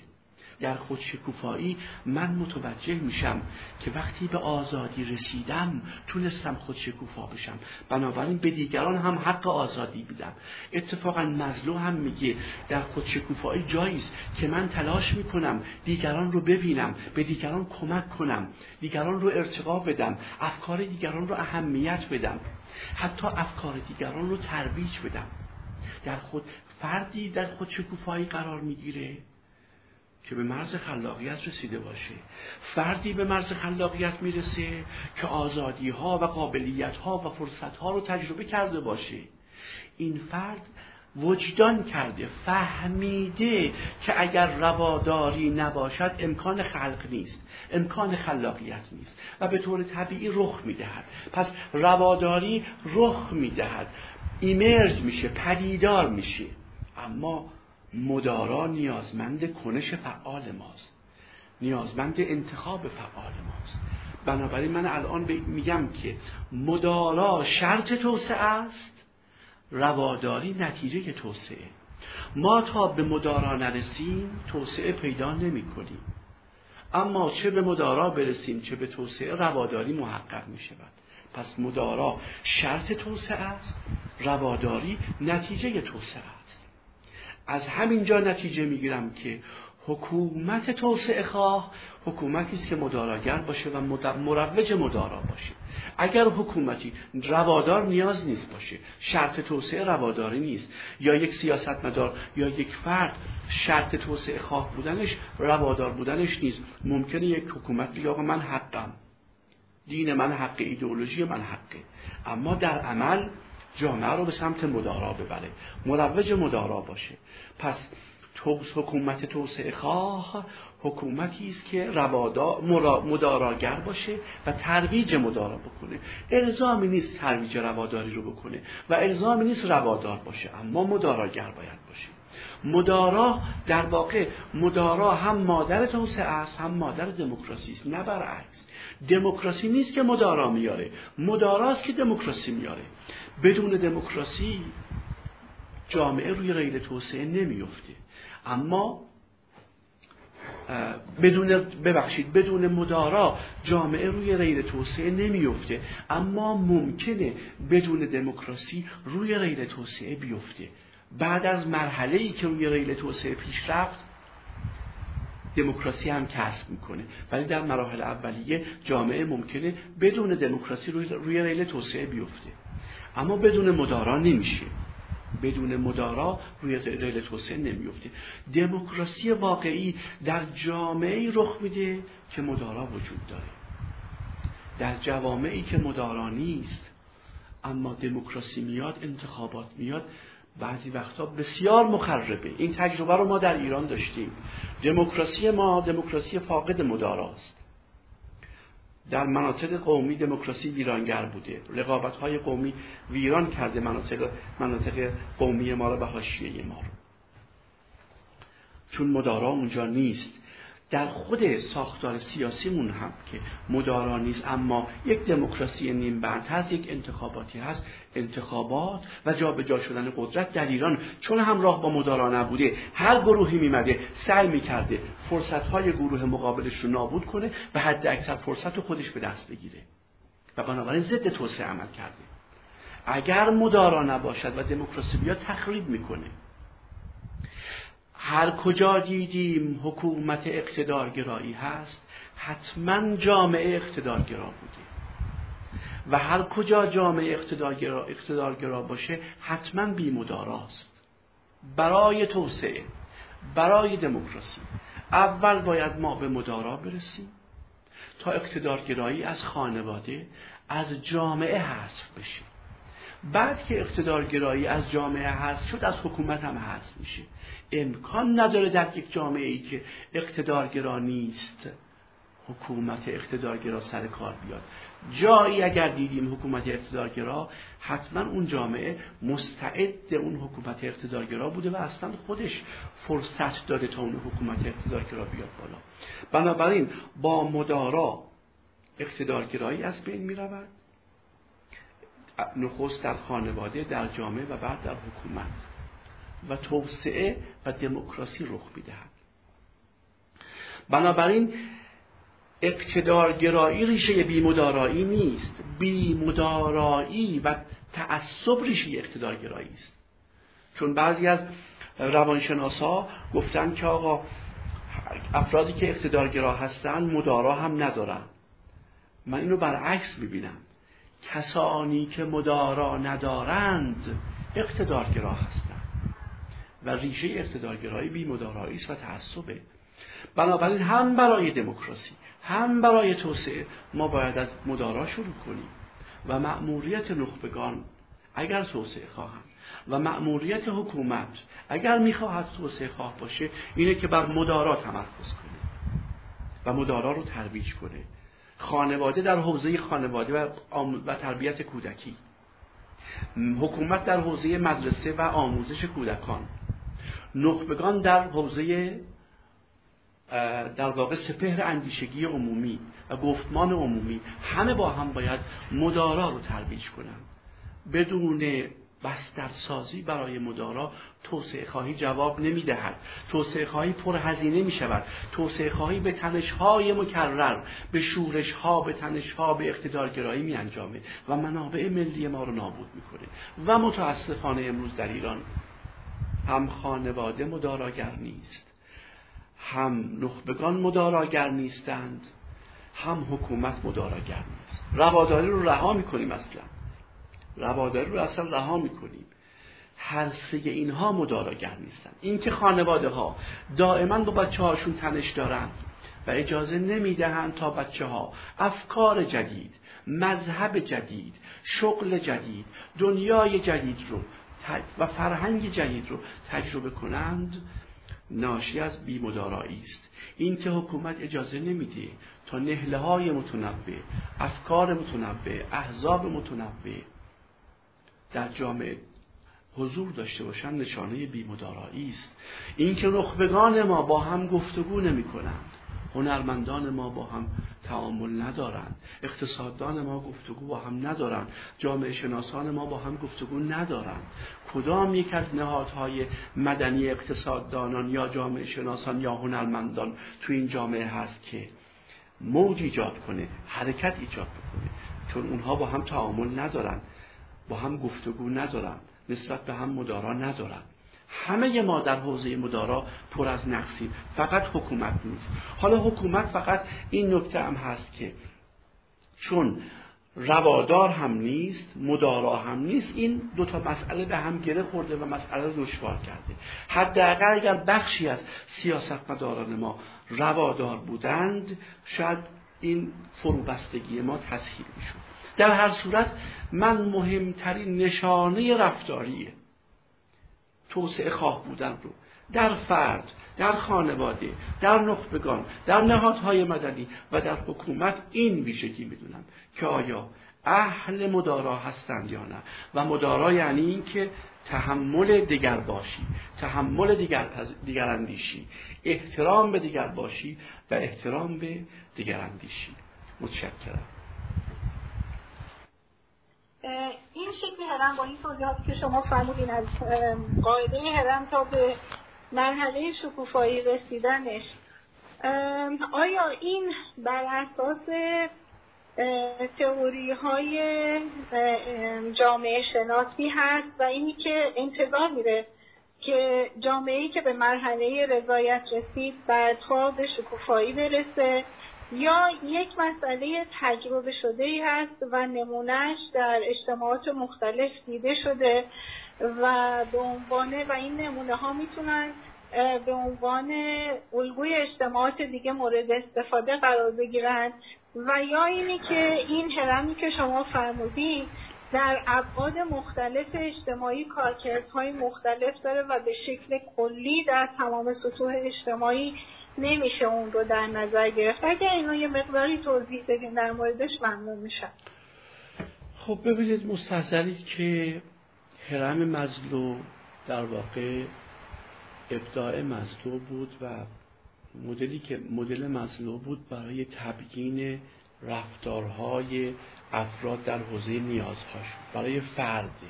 A: در خودشکوفایی من متوجه میشم که وقتی به آزادی رسیدم تونستم خودشکوفا بشم. بنابراین به دیگران هم حق آزادی بیدم اتفاقا مزلو هم میگه در خودشکوفایی جایی است که من تلاش می‌کنم دیگران رو ببینم به دیگران کمک کنم دیگران رو ارتقا بدم افکار دیگران رو اهمیت بدم حتی افکار دیگران رو ترویج بدم. در خود فردی در خودشکوفایی قرار می‌گیره؟ که به مرز خلاقیت رسیده باشه. فردی به مرز خلاقیت می‌رسه که آزادی ها و قابلیت ها و فرصت ها رو تجربه کرده باشه. این فرد وجدان کرده فهمیده که اگر رواداری نباشد امکان خلق نیست امکان خلاقیت نیست و به طور طبیعی رخ می‌دهد. پس رواداری رخ می‌دهد. ایمرج میشه پدیدار میشه. اما مدارا نیازمند کنش فعال ماست. نیازمند انتخاب فعال ماست. بنابراین من الان میگم که مدارا شرط توسعه است رواداری نتیجه توسعه. ما تا به مدارا نرسیم توسعه پیدا نمی کنیم اما چه به مدارا برسیم چه به توسعه رواداری محقق می شود پس مدارا شرط توسعه است رواداری نتیجه توسعه است. از همینجا نتیجه می‌گیرم که حکومت توسعه خواه حکومتی است که مداراگر باشه و مروج مدارا باشه. اگر حکومتی روادار نیاز نیست باشه شرط توسعه رواداری نیست یا یک سیاستمدار یا یک فرد شرط توسعه خواه بودنش روادار بودنش نیست ممکنه یک حکومت بگه آقا من حقم. دین من حق ایدئولوژی من حقه. اما در عمل جامعه رو به سمت مدارا ببره. مروج مدارا باشه. پس حکومت توسعه خواه حکومتی است که روادا مداراگر باشه و ترویج مدارا بکنه. الزامی نیست ترویج رواداری رو بکنه و الزامی نیست روادار باشه. اما مداراگر باید باشه. مدارا در واقع مدارا هم مادر توسعه است هم مادر دموکراسی است نه برعکس. دموکراسی نیست که مدارا میاره. مداراست که دموکراسی میاره. بدون دموکراسی جامعه روی ریل توسعه نمیفته اما بدون ببخشید بدون مدارا جامعه روی ریل توسعه نمیفته اما ممکنه بدون دموکراسی روی ریل توسعه بیفته. بعد از مرحله ای که روی ریل توسعه پیش رفت دموکراسی هم کسب می‌کنه. ولی در مراحل اولیه جامعه ممکنه بدون دموکراسی روی, روی ریل توسعه بیفته. اما بدون مدارا نمیشه. بدون مدارا روی ریل توسعه نمیفته. دموکراسی واقعی در جامعه رخ میده که مدارا وجود داره. در جوامعی که مدارا نیست اما دموکراسی میاد انتخابات میاد بعضی وقتا بسیار مخربه. این تجربه رو ما در ایران داشتیم. دموکراسی ما دموکراسی فاقد مداراست. در مناطق قومی دموکراسی ویرانگر بوده. رقابت های قومی ویران کرده مناطق, مناطق قومی ما رو به حاشیه ما رو چون مدارا اونجا نیست در خود ساختار سیاسیمون هم که مدارا نیست اما یک دموکراسی نیم بند هست یک انتخاباتی هست انتخابات و جابجا شدن قدرت در ایران چون همراه با مدارا نبوده. هر گروهی میمده سعی می‌کرده فرصت های گروه مقابلش رو نابود کنه و حد اکثر فرصت خودش به دست بگیره. و بنابراین ضد توسعه عمل کرده. اگر مدارا نباشد و دموکراسی بیاد تخریب می‌کنه. هر کجا دیدیم حکومت اقتدارگرایی هست حتما جامعه اقتدارگرا بوده و هر کجا جامعه اقتدارگرا, اقتدارگرا باشه حتما بیمداراست برای توسعه برای دموکراسی. اول باید ما به مدارا برسیم تا اقتدارگرایی از خانواده از جامعه حذف بشه. بعد که اقتدارگرایی از جامعه هست شد از حکومت هم حذف میشه. امکان نداره در یک جامعه ای که اقتدارگرا نیست حکومت اقتدارگرا سر کار بیاد. جایی اگر دیدیم حکومت اقتدارگرا حتما اون جامعه مستعد اون حکومت اقتدارگرا بوده و اصلا خودش فرصت داده تا اون حکومت اقتدارگرا بیاد بالا. بنابراین با مدارا اقتدارگرایی از بین می رود نخست در خانواده در جامعه و بعد در حکومت. و توسعه و دموکراسی رخ می‌دهد. بنابراین اقتدارگرایی ریشه بیمدارایی نیست. بیمدارایی و تعصب ریشه اقتدارگرایی است. چون بعضی از روانشناسا گفتن که آقا افرادی که اقتدارگرا هستن مدارا هم ندارن. من اینو برعکس می‌بینم. کسانی که مدارا ندارند اقتدارگرا هستند و ریشه اقتدارگرایی بیمدارایی است و تعصبه. بنابراین هم برای دموکراسی هم برای توسعه ما باید از مدارا شروع کنیم و مأموریت نخبگان اگر توسعه خواهند و مأموریت حکومت اگر می‌خواهد توسعه خواه باشه اینه که بر مدارا تمرکز کنه و مدارا رو ترویج کنه. خانواده در حوزه خانواده و, تربیت کودکی. حکومت در حوزه مدرسه و آموزش کودکان. نخبگان در حوزه در واقع سپهر اندیشگی عمومی و گفتمان عمومی همه با هم باید مدارا رو ترویج کنند. بدون بسترسازی برای مدارا توسعه خواهی جواب نمی دهد توسعه خواهی پرهزینه می شود توسعه خواهی به تنشهای مکرر به شورشها به تنشها به اقتدارگرایی می انجامه و منابع ملی ما رو نابود می‌کنه. و متاسفانه امروز در ایران هم خانواده مداراگر نیست هم نخبگان مداراگر نیستند هم حکومت مداراگر نیست. رواداری رو رها می‌کنیم اصلا. رواداری رو اصلا رها می‌کنیم. هر سه اینها مداراگر نیستن اینکه خانواده ها دائما با بچه هاشون تنش دارند و اجازه نمی‌دهند تا بچه ها افکار جدید مذهب جدید شغل جدید دنیای جدید رو و فرهنگ جدید رو تجربه کنند ناشی از بیمدارایی است. این که حکومت اجازه نمیده تا نهله های متنوع افکار متنوع احزاب متنوع در جامعه حضور داشته باشند نشانه بیمدارایی است. اینکه نخبگان ما با هم گفتگو نمی کنند هنرمندان ما با هم تعامل ندارند. اقتصاددان ما گفتگو با هم ندارند. جامعه شناسان ما با هم گفتگو ندارند. کدام یک از نهادهای مدنی اقتصاددانان یا جامعه شناسان یا هنرمندان تو این جامعه هست که موج ایجاد کنه حرکت ایجاد بکنه؟ چون اونها با هم تعامل ندارند با هم گفتگو ندارن نسبت به هم مدارا ندارن همه ما در حوزه مدارا پر از نقصی فقط حکومت نیست. حالا حکومت فقط این نکته هم هست که چون روادار هم نیست مدارا هم نیست این دوتا مسئله به هم گره خورده و مسئله رو دشوار کرده. حداقل اگر بخشی از سیاستمداران ما روادار بودند شاید این فروبستگی ما تسهیل می‌شد. در هر صورت من مهمترین نشانه رفتاری توسعه خواه بودن رو. در فرد در خانواده در نخبگان در نهادهای مدنی و در حکومت این ویژگی می‌دونم که آیا اهل مدارا هستند یا نه. و مدارا یعنی این که تحمل دیگر باشی تحمل دیگر, دیگر اندیشی احترام به دیگر باشی و احترام به دیگر اندیشی متشکرم.
B: این شکلی هرم با این توضیحاتی که شما فرمودین از قاعده هرم تا به مرحله شکوفایی رسیدنش. آیا این بر اساس تئوری های جامعه شناسی هست و اینی که انتظار میره که جامعه ای که به مرحله رضایت رسید بعدها به شکوفایی برسه یا یک مسئله تجربه شده ای هست و نمونهش در اجتماعات مختلف دیده شده و به عنوان و این نمونه ها می‌تونن به عنوان الگوی اجتماعات دیگه مورد استفاده قرار بگیرن. و یا اینی که این هرمی که شما فرمودین در ابعاد مختلف اجتماعی کارکردهای مختلف داره و به شکل کلی در تمام سطوح اجتماعی نمیشه اون رو در نظر گرفت. اگر اینو یه مقداری توضیح بدین در موردش ممنون میشم.
A: خب ببینید مستحضرید که حرم مزلو در واقع ابداع مزلو بود و مدلی که مدل مزلو بود برای تبیین رفتارهای افراد در حوزه نیازهاش برای فرد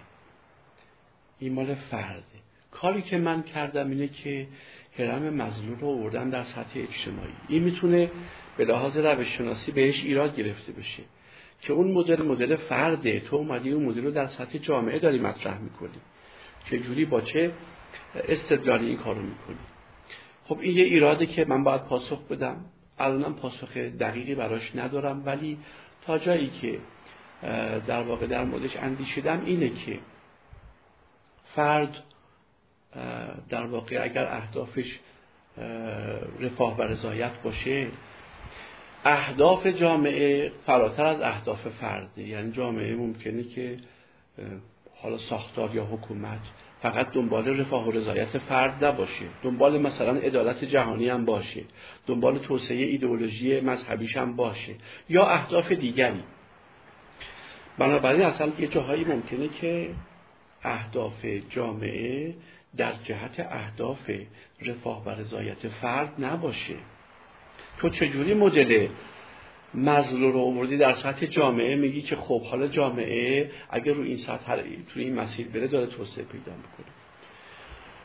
A: این مال فرده کاری که من کردم اینه که حرم مزلو رو آوردم در سطح اجتماعی. این می‌تونه به لحاظ روش شناسی بهش ایراد گرفته بشه که اون مدل مدل فرده. تو اومدی اون مدل رو در سطح جامعه داری مطرح می‌کنی. که جوری با چه استدلالی این کارو می‌کنی؟ خب این یه ایراده که من باید پاسخ بدم. الانم پاسخ دقیقی براش ندارم. ولی تا جایی که در واقع در موردش اندیشیدم اینه که فرد در واقع اگر اهدافش رفاه و رضایت باشه اهداف جامعه فراتر از اهداف فرده یعنی جامعه ممکنه که حالا ساختار یا حکومت فقط دنبال رفاه و رضایت فرد نباشه. دنبال مثلا عدالت جهانی هم باشه. دنبال توسعه ایدئولوژی مذهبیش هم باشه. یا اهداف دیگری. بنابراین اصلا یه جاهایی ممکنه که اهداف جامعه در جهت اهداف رفاه و رضایت فرد نباشه. تو چجوری مدل مزلو رو آوردی در سطح جامعه؟ میگی که خب حالا جامعه اگر رو این سطح تو این مسیر بره داره توسعه پیدا می‌کنه.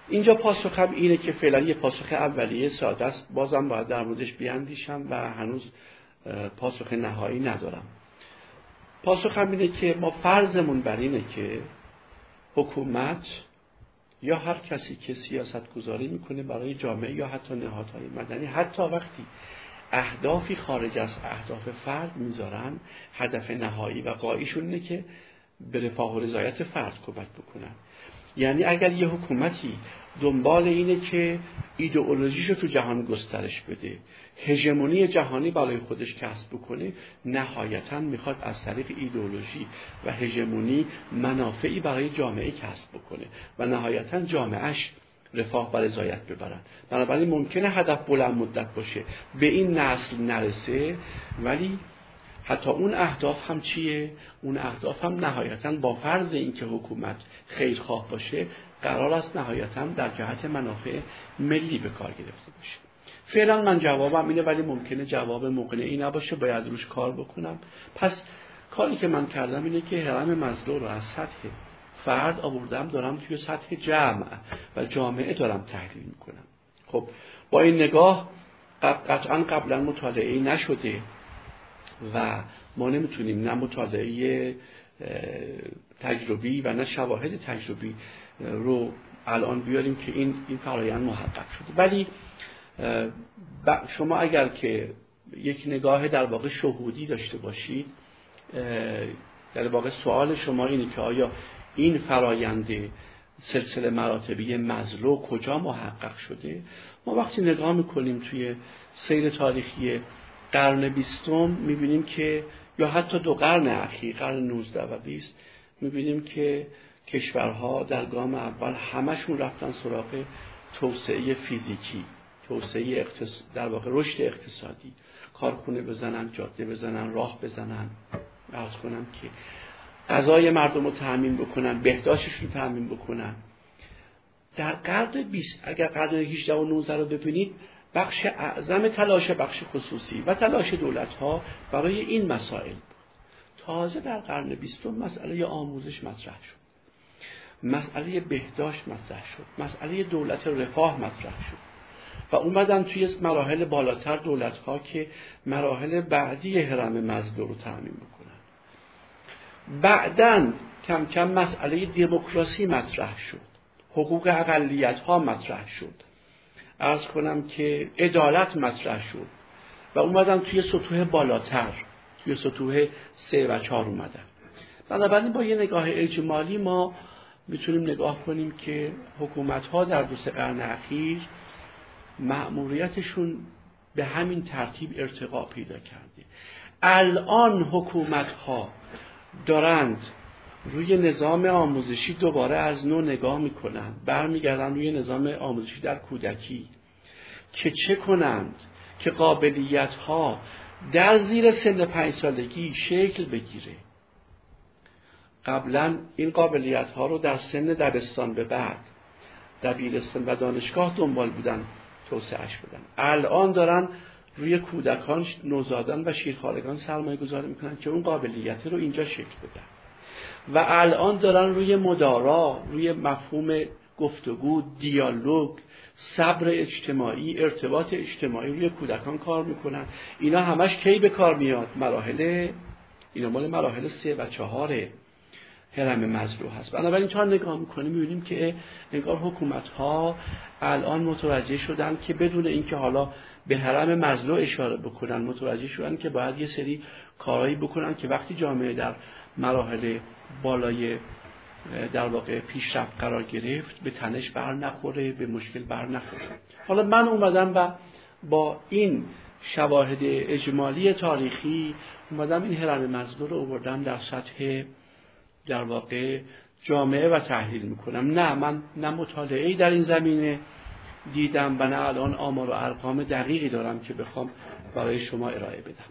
A: اینجا پاسخم اینه که فعلا یه پاسخ اولیه ساده است. بازم باید در موردش بیاندیشم و هنوز پاسخ نهایی ندارم. پاسخم اینه که ما فرضمون بر اینه که حکومت یا هر کسی که سیاست گذاری می‌کنه برای جامعه یا حتی نهادهای مدنی حتی وقتی اهدافی خارج از اهداف فرد می‌ذارن هدف نهایی و قایشون اینه که به رفاه و رضایت فرد کمک بکنن. یعنی اگر یه حکومتی دنبال اینه که ایدئولوژیشو تو جهان گسترش بده هژمونی جهانی برای خودش کسب بکنه نهایتا می‌خواد از طریق ایدئولوژی و هژمونی منافعی برای جامعه کسب بکنه و نهایتا جامعهش رفاه و رضایت ببرن بنابراین ممکنه هدف بلند مدت باشه. به این نسل نرسه ولی حتی اون اهداف هم چیه؟ اون اهداف هم نهایتا با فرض اینکه حکومت خیرخواه باشه قرار است نهایتا در جهت منافع ملی به کار گرفته باشه. فعلا من جوابم اینه ولی ممکنه جواب مقنعی نباشه باید روش کار بکنم. پس کاری که من کردم اینه که حرم مزلو رو از سطح فرد آوردم دارم توی سطح جمع و جامعه دارم تحلیل می‌کنم. خب با این نگاه قطعا قبلا مطالعه نشده و ما نمی‌تونیم نه مطالعه تجربی و نه شواهد تجربی رو الان بیاریم که این این فرایند محقق شده. ولی شما اگر که یک نگاه در واقع شهودی داشته باشید در واقع سوال شما اینه که آیا این فرایند سلسله مراتبی مزلو کجا محقق شده؟ ما وقتی نگاه می‌کنیم توی سیر تاریخی قرن بیستم می‌بینیم که یا حتی دو قرن اخیر قرن 19 و 20 می‌بینیم که کشورها در گام اول همشون رفتن سراغ توسعه فیزیکی. توسعه در واقع رشد اقتصادی. کارخونه بزنن جاده بزنن راه بزنن. ارز کنم که غذای مردم رو تأمین بکنن بهداشتش رو تأمین بکنن. در قرن 20 اگر قرن 18 و 19 رو ببینید بخش اعظم تلاش بخش خصوصی و تلاش دولت ها برای این مسائل تازه در قرن بیستم مسئله آموزش مطرح شد. مسئله بهداشت مطرح شد. مسئله دولت رفاه مطرح شد. و اومدن توی مراحل بالاتر دولت ها که مراحل بعدی حرم مزدور رو تعمین بکنن بعدا کم کم مسئله دموکراسی مطرح شد. حقوق اقلیت ها مطرح شد. ارز کنم که عدالت مطرح شد و اومدن توی سطوح بالاتر توی سطوح سه و چهار اومدن. بنابراین با یه نگاه اجمالی ما می‌تونیم نگاه کنیم که حکومت ها در دو سه قرن اخیر مأموریتشون به همین ترتیب ارتقا پیدا کرده. الان حکومت ها دارند روی نظام آموزشی دوباره از نو نگاه می‌کنن برمیگردن روی نظام آموزشی در کودکی که چه کنند؟ که قابلیت ها در زیر سن پنج سالگی شکل بگیره. قبلا این قابلیت ها رو در سن دبستان به بعد دبیرستان و دانشگاه دنبال بودن. توسعهش بدن. الان دارن روی کودکان نوزادان و شیرخوارگان سرمایه گذاری می‌کنن که اون قابلیت رو اینجا شکل بدن. و الان دارن روی مدارا روی مفهوم گفتگو دیالوگ صبر اجتماعی ارتباط اجتماعی روی کودکان کار می‌کنن. اینا همش کی به کار میاد؟ مراحل اینا مال مراحل سه و چهاره. هرم مزلو هست. بنابراین تا نگاه می‌کنیم می‌بینیم که انگار حکومت ها الان متوجه شدن که بدون اینکه حالا به حرم مزلو اشاره بکنن متوجه شدن که باید یه سری کارهایی بکنن که وقتی جامعه در مراحل بالای در واقع پیشرفت قرار گرفت به تنش بر نخوره به مشکل بر نخوره. حالا من اومدم و با این شواهد اجمالی تاریخی اومدم این هرم مزلو رو در سطح در واقع جامعه و تحلیل می‌کنم. نه من نه مطالعه در این زمینه دیدم و نه الان آمار و ارقام دقیقی دارم که بخوام برای شما ارائه بدم.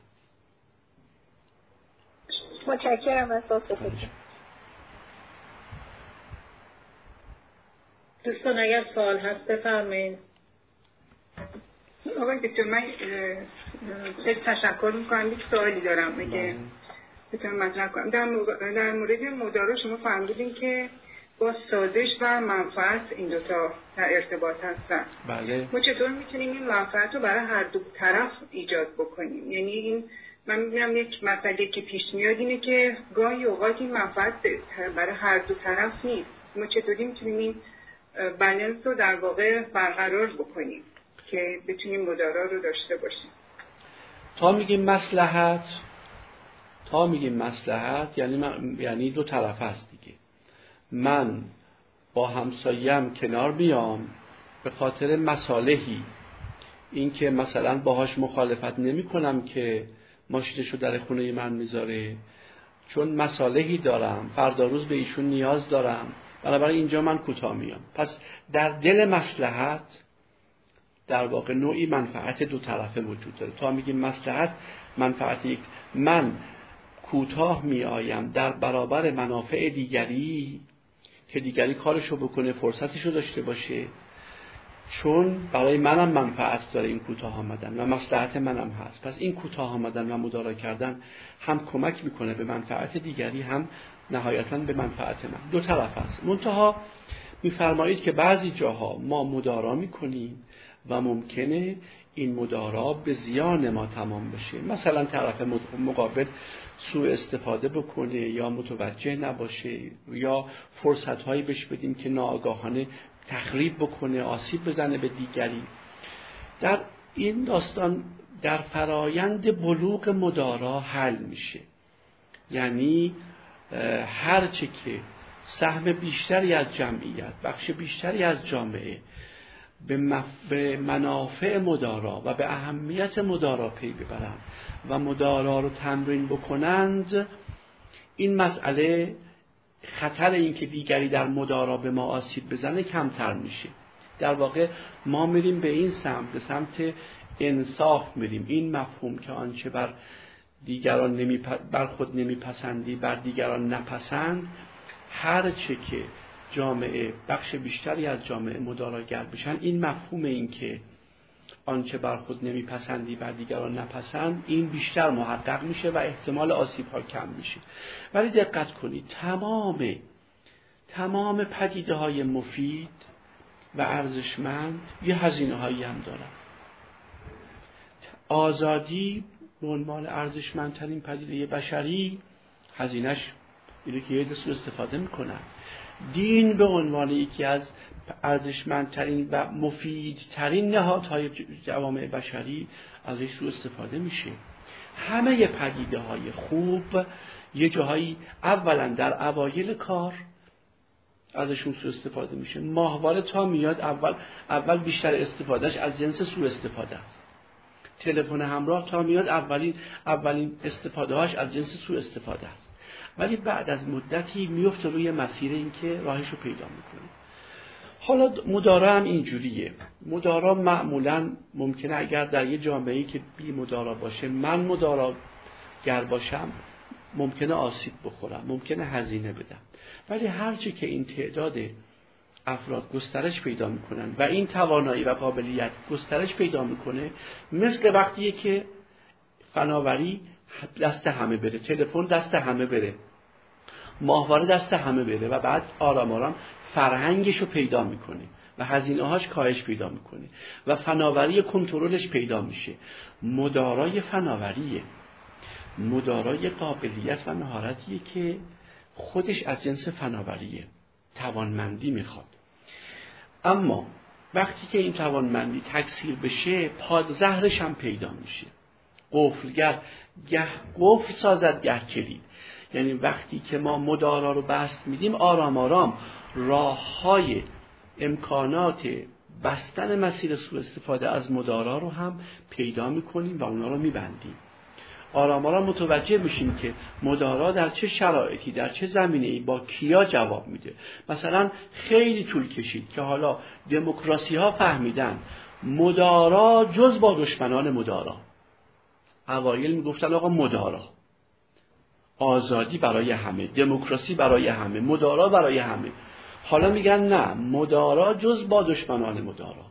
B: متشکرم از
C: دوستان اگر سوال هست بفرمایید.
D: آقای دکتر من تشکر می‌کنم. یک سوالی دارم. میگه بله. بتونم مطرح کنم. در, در مورد مدارا شما فرمودین که با سازش و منفعت این دوتا در ارتباط هستن.
A: بله.
D: ما چطور می‌تونیم این منفعت رو برای هر دو طرف ایجاد بکنیم؟ یعنی این من می‌بینم یک مسئله که پیش میاد اینه که گاهی اوقات این منفعت برای هر دو طرف نیست. ما چطوری می‌تونیم این بلنس رو در واقع برقرار بکنیم که بتونیم مدارا رو داشته باشیم؟
A: تا میگیم مسلحت تا میگیم مسلحت یعنی یعنی دو طرف هست دیگه. من با همسایم کنار بیام به خاطر مصالحی. اینکه مثلا باهاش مخالفت نمی کنم که ماشینش رو در خونه من می‌ذاره. چون مصالحی دارم فردا روز به ایشون نیاز دارم. بنابراین اینجا من کوتاه میام. پس در دل مسلحت در واقع نوعی منفعت دو طرفه وجود داره. تا میگیم مسلحت منفعت یک من کوتاه میآیم در برابر منافع دیگری که دیگری کارشو بکنه فرصتشو داشته باشه. چون برای منم منفعت داره این کوتاه آمدن و مصلحت منم هست. پس این کوتاه آمدن و مدارا کردن هم کمک می‌کنه به منفعت دیگری هم نهایتا به منفعت من. دو طرف هست. منتها میفرمایید که بعضی جاها ما مدارا می‌کنیم و ممکنه این مدارا به زیان ما تمام بشه. مثلا طرف مقابل سوء استفاده بکنه یا متوجه نباشه یا فرصت هایی بهش بدیم که ناآگاهانه تخریب بکنه آسیب بزنه به دیگری. در این داستان در فرایند بلوغ مدارا حل میشه. یعنی هرچه که سهم بیشتری از جمعیت بخش بیشتری از جامعه به, منافع مدارا و به اهمیت مدارا پی ببرند و مدارا رو تمرین بکنند این مسئله خطر اینکه دیگری در مدارا به ما آسیب بزنه کمتر میشه. در واقع ما میریم به این سمت به سمت انصاف میریم. این مفهوم که آنچه بر دیگران نمی بر خود نمیپسندی بر دیگران نپسند هر چه که جامعه بخش بیشتری از جامعه مداراگر بشن. این مفهوم این که آنچه بر خود نمیپسندی بر دیگران نپسند این بیشتر محقق میشه و احتمال آسیب ها کم میشه. ولی دقت کنید تمام تمام پدیده های مفید و ارزشمند یه هزینه هایی هم دارن. آزادی به عنوان ارزشمندترین پدیده بشری هزینهش اینه که یه سو استفاده می‌کنن. دین به عنوان یکی از ارزشمندترین و مفیدترین نهادهای جوامع بشری ازش رو استفاده میشه. همه پدیده های خوب یه جاهایی اولا در اوایل کار ازشون سو استفاده میشه. ماهواره تا میاد اول اول بیشتر استفادهش از جنس سو استفاده است. تلفن همراه تا میاد اولین اولین استفاده هاش از جنس سو استفاده است. ولی بعد از مدتی میفته روی مسیر اینکه راهش رو پیدا می‌کنه. حالا مدارا هم اینجوریه. مدارا معمولا ممکنه اگر در یه جامعه که بی مدارا باشه من مدارا گر باشم ممکنه آسیب بخورم ممکنه هزینه بدم. ولی هرچی که این تعداد افراد گسترش پیدا می‌کنن و این توانایی و قابلیت گسترش پیدا می‌کنه مثل وقتیه که فناوری دست همه بره تلفن دست همه بره. ماهواره دست همه بره و بعد آرام آرام فرهنگش رو پیدا می‌کنه و هزینه هاش کاهش پیدا می‌کنه و فناوری کنترلش پیدا میشه. مدارای فناوریه. مدارای قابلیت و مهارتیه که خودش از جنس فناوریه. توانمندی می‌خواد. اما وقتی که این توانمندی تکثیر بشه پادزهرش هم پیدا میشه. قفلگر گه قفل سازد گه کلید. یعنی وقتی که ما مدارا رو بست میدیم آرام آرام راه های امکانات بستن مسیر سوء استفاده از مدارا رو هم پیدا می‌کنیم و اونا رو میبندیم. آرام آرام متوجه میشیم که مدارا در چه شرایطی در چه زمینه ای با کیا جواب میده. مثلا خیلی طول کشید که حالا دموکراسی ها فهمیدن مدارا جز با دشمنان مدارا. اوایل می‌گفتن آقا مدارا. آزادی برای همه دموکراسی برای همه مدارا برای همه. حالا میگن نه مدارا جز با دشمنان مدارا.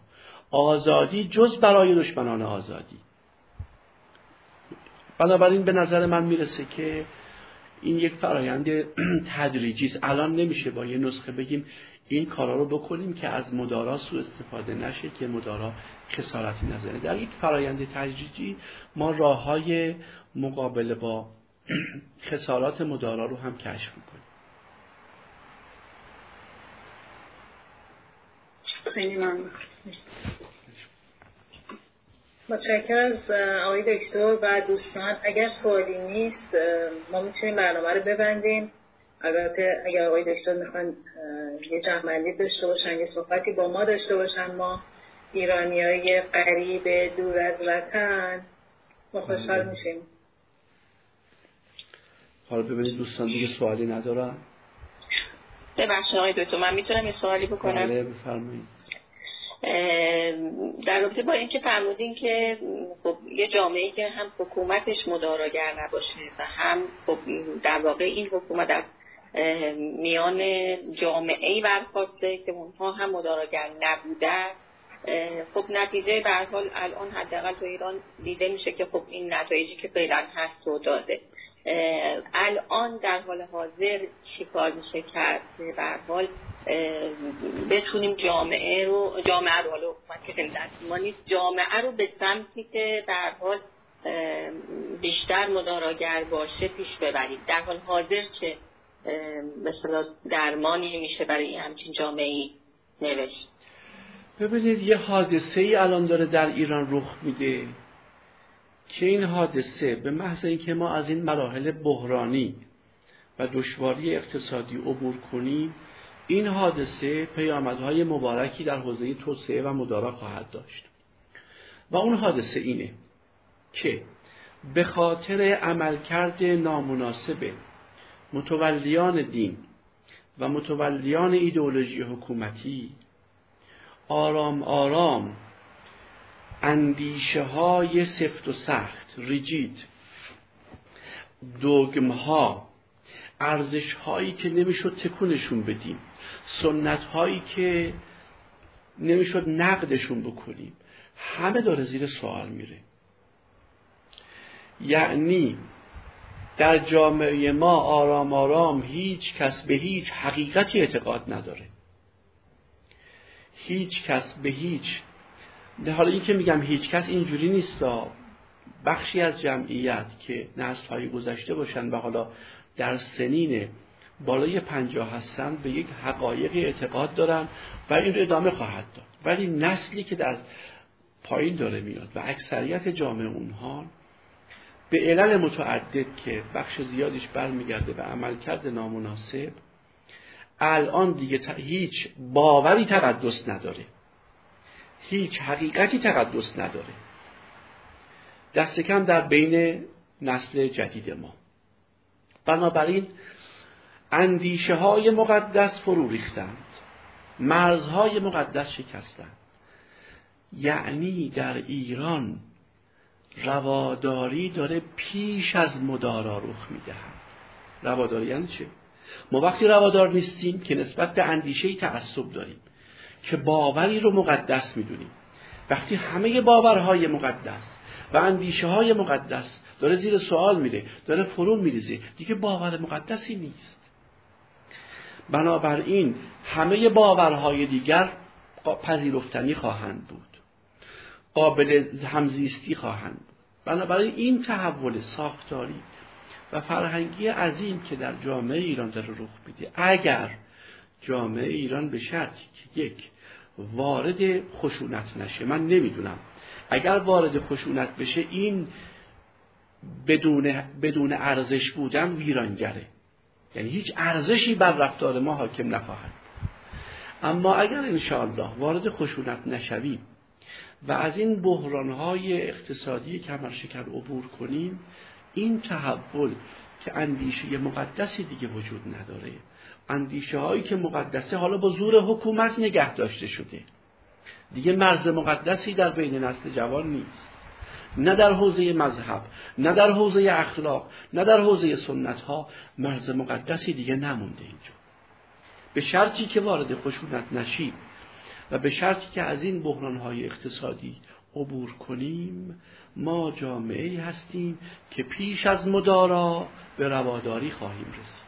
A: آزادی جز برای دشمنان آزادی. بنابراین به نظر من می‌رسه که این یک فرایند تدریجی است. الان نمیشه با یه نسخه بگیم این کارا رو بکنیم که از مدارا سو استفاده نشه که مدارا خسارتی نزنه. در یک فرایند تدریجی ما راه های مقابله با خسارات مدارا رو هم کشف می‌کنیم.
D: خیلی ممنون.
C: متشکر از آقای دکتر و دوستان. اگر سوالی نیست ما می‌تونیم برنامه رو ببندیم. البته اگر آقای دکتر می‌خوان یه جمعندی داشته باشن یه صحبتی با ما داشته باشن ما ایرانی های قریب دور از وطن ما خوشحال. میشیم.
A: حالا ببینید دوستان دیگه سوالی ندارن؟
E: ببخشید آقای دکتر من می‌تونم یه سوالی بکنم؟
A: بله بفرمایید.
E: در رابطه با اینکه فرمودین که خب یه جامعه که هم حکومتش مداراگر نباشه و هم خب در واقع این حکومت از میان جامعه ای برخواسته که اونها هم مداراگر نبودن خب نتیجه به حال الان حداقل تو ایران دیده میشه که خب این نتایجی که فعلا هست رو داده. الان در حال حاضر چی کار میشه کرد به حال بتونیم جامعه رو جامعه رو حالا که خیلی ما نیست جامعه رو به سمتی که در حال بیشتر مداراگر باشه پیش ببرید در حال حاضر چه مثلا درمانی میشه برای همچین جامعه ای نوشت؟
A: ببینید یه حادثه ای الان داره در ایران رخ میده. که این حادثه به محض اینکه ما از این مراحل بحرانی و دشواری اقتصادی عبور کنیم این حادثه پیامدهای مبارکی در حوزه توسعه و مدارا خواهد داشت. و اون حادثه اینه که به خاطر عملکرد نامناسب متولیان دین و متولیان ایدئولوژی حکومتی آرام آرام اندیشه های سفت و سخت ریجید. دوگم ها ارزش هایی که نمی‌شد تکونشون بدیم. سنت هایی که نمی‌شد نقدشون بکنیم. همه داره زیر سوال میره. یعنی در جامعه ما آرام آرام هیچ کس به هیچ حقیقتی اعتقاد نداره. هیچ کس به هیچ حالا این که میگم هیچ کس اینجوری نیست بخشی از جمعیت که نسل های گذشته باشن و حالا در سنین بالای پنجاه هستن به یک حقایقی اعتقاد دارن و این رو ادامه خواهد داد. ولی نسلی که در پایین داره میاد و اکثریت جامعه اونها به علل متعدد که بخش زیادیش برمیگرده به عملکرد نامناسب الان دیگه هیچ باوری تقدس نداره. هیچ حقیقتی تقدس نداره. دست کم در بین نسل جدید ما. بنابراین اندیشه های مقدس فرو ریختند. مرزهای مقدس شکستن یعنی در ایران رواداری داره پیش از مدارا رخ می‌دهد. رواداری یعنی چه؟ ما وقتی روادار نیستیم که نسبت به اندیشه تعصب داریم. که باوری رو مقدس می‌دونیم. وقتی همه باورهای مقدس و اندیشه های مقدس داره زیر سوال میره داره فرو میریزه دیگه باور مقدسی نیست. بنابراین همه باورهای دیگر پذیرفتنی خواهند بود. قابل همزیستی خواهند بود. بنابراین این تحول ساختاری و فرهنگی عظیم که در جامعه ایران داره رخ میده اگر جامعه ایران به شرطی که یک وارد خشونت نشه. من نمی‌دونم. اگر وارد خشونت بشه این بدون, بدون ارزش بودن ویرانگره. یعنی هیچ ارزشی بر رفتار ما حاکم نخواهد. اما اگر انشاءالله وارد خشونت نشویم و از این بحرانهای اقتصادی کمرشکر عبور کنیم این تحول که اندیشه مقدسی دیگه وجود نداره اندیشه هایی که مقدسه حالا با زور حکومت نگه داشته شده. دیگه مرز مقدسی در بین نسل جوان نیست. نه در حوزه مذهب نه در حوزه اخلاق نه در حوزه سنت ها مرز مقدسی دیگه نمونده اینجا. به شرطی که وارد خشونت نشیم و به شرطی که از این بحران های اقتصادی عبور کنیم ما جامعه هستیم که پیش از مدارا به رواداری خواهیم رسید.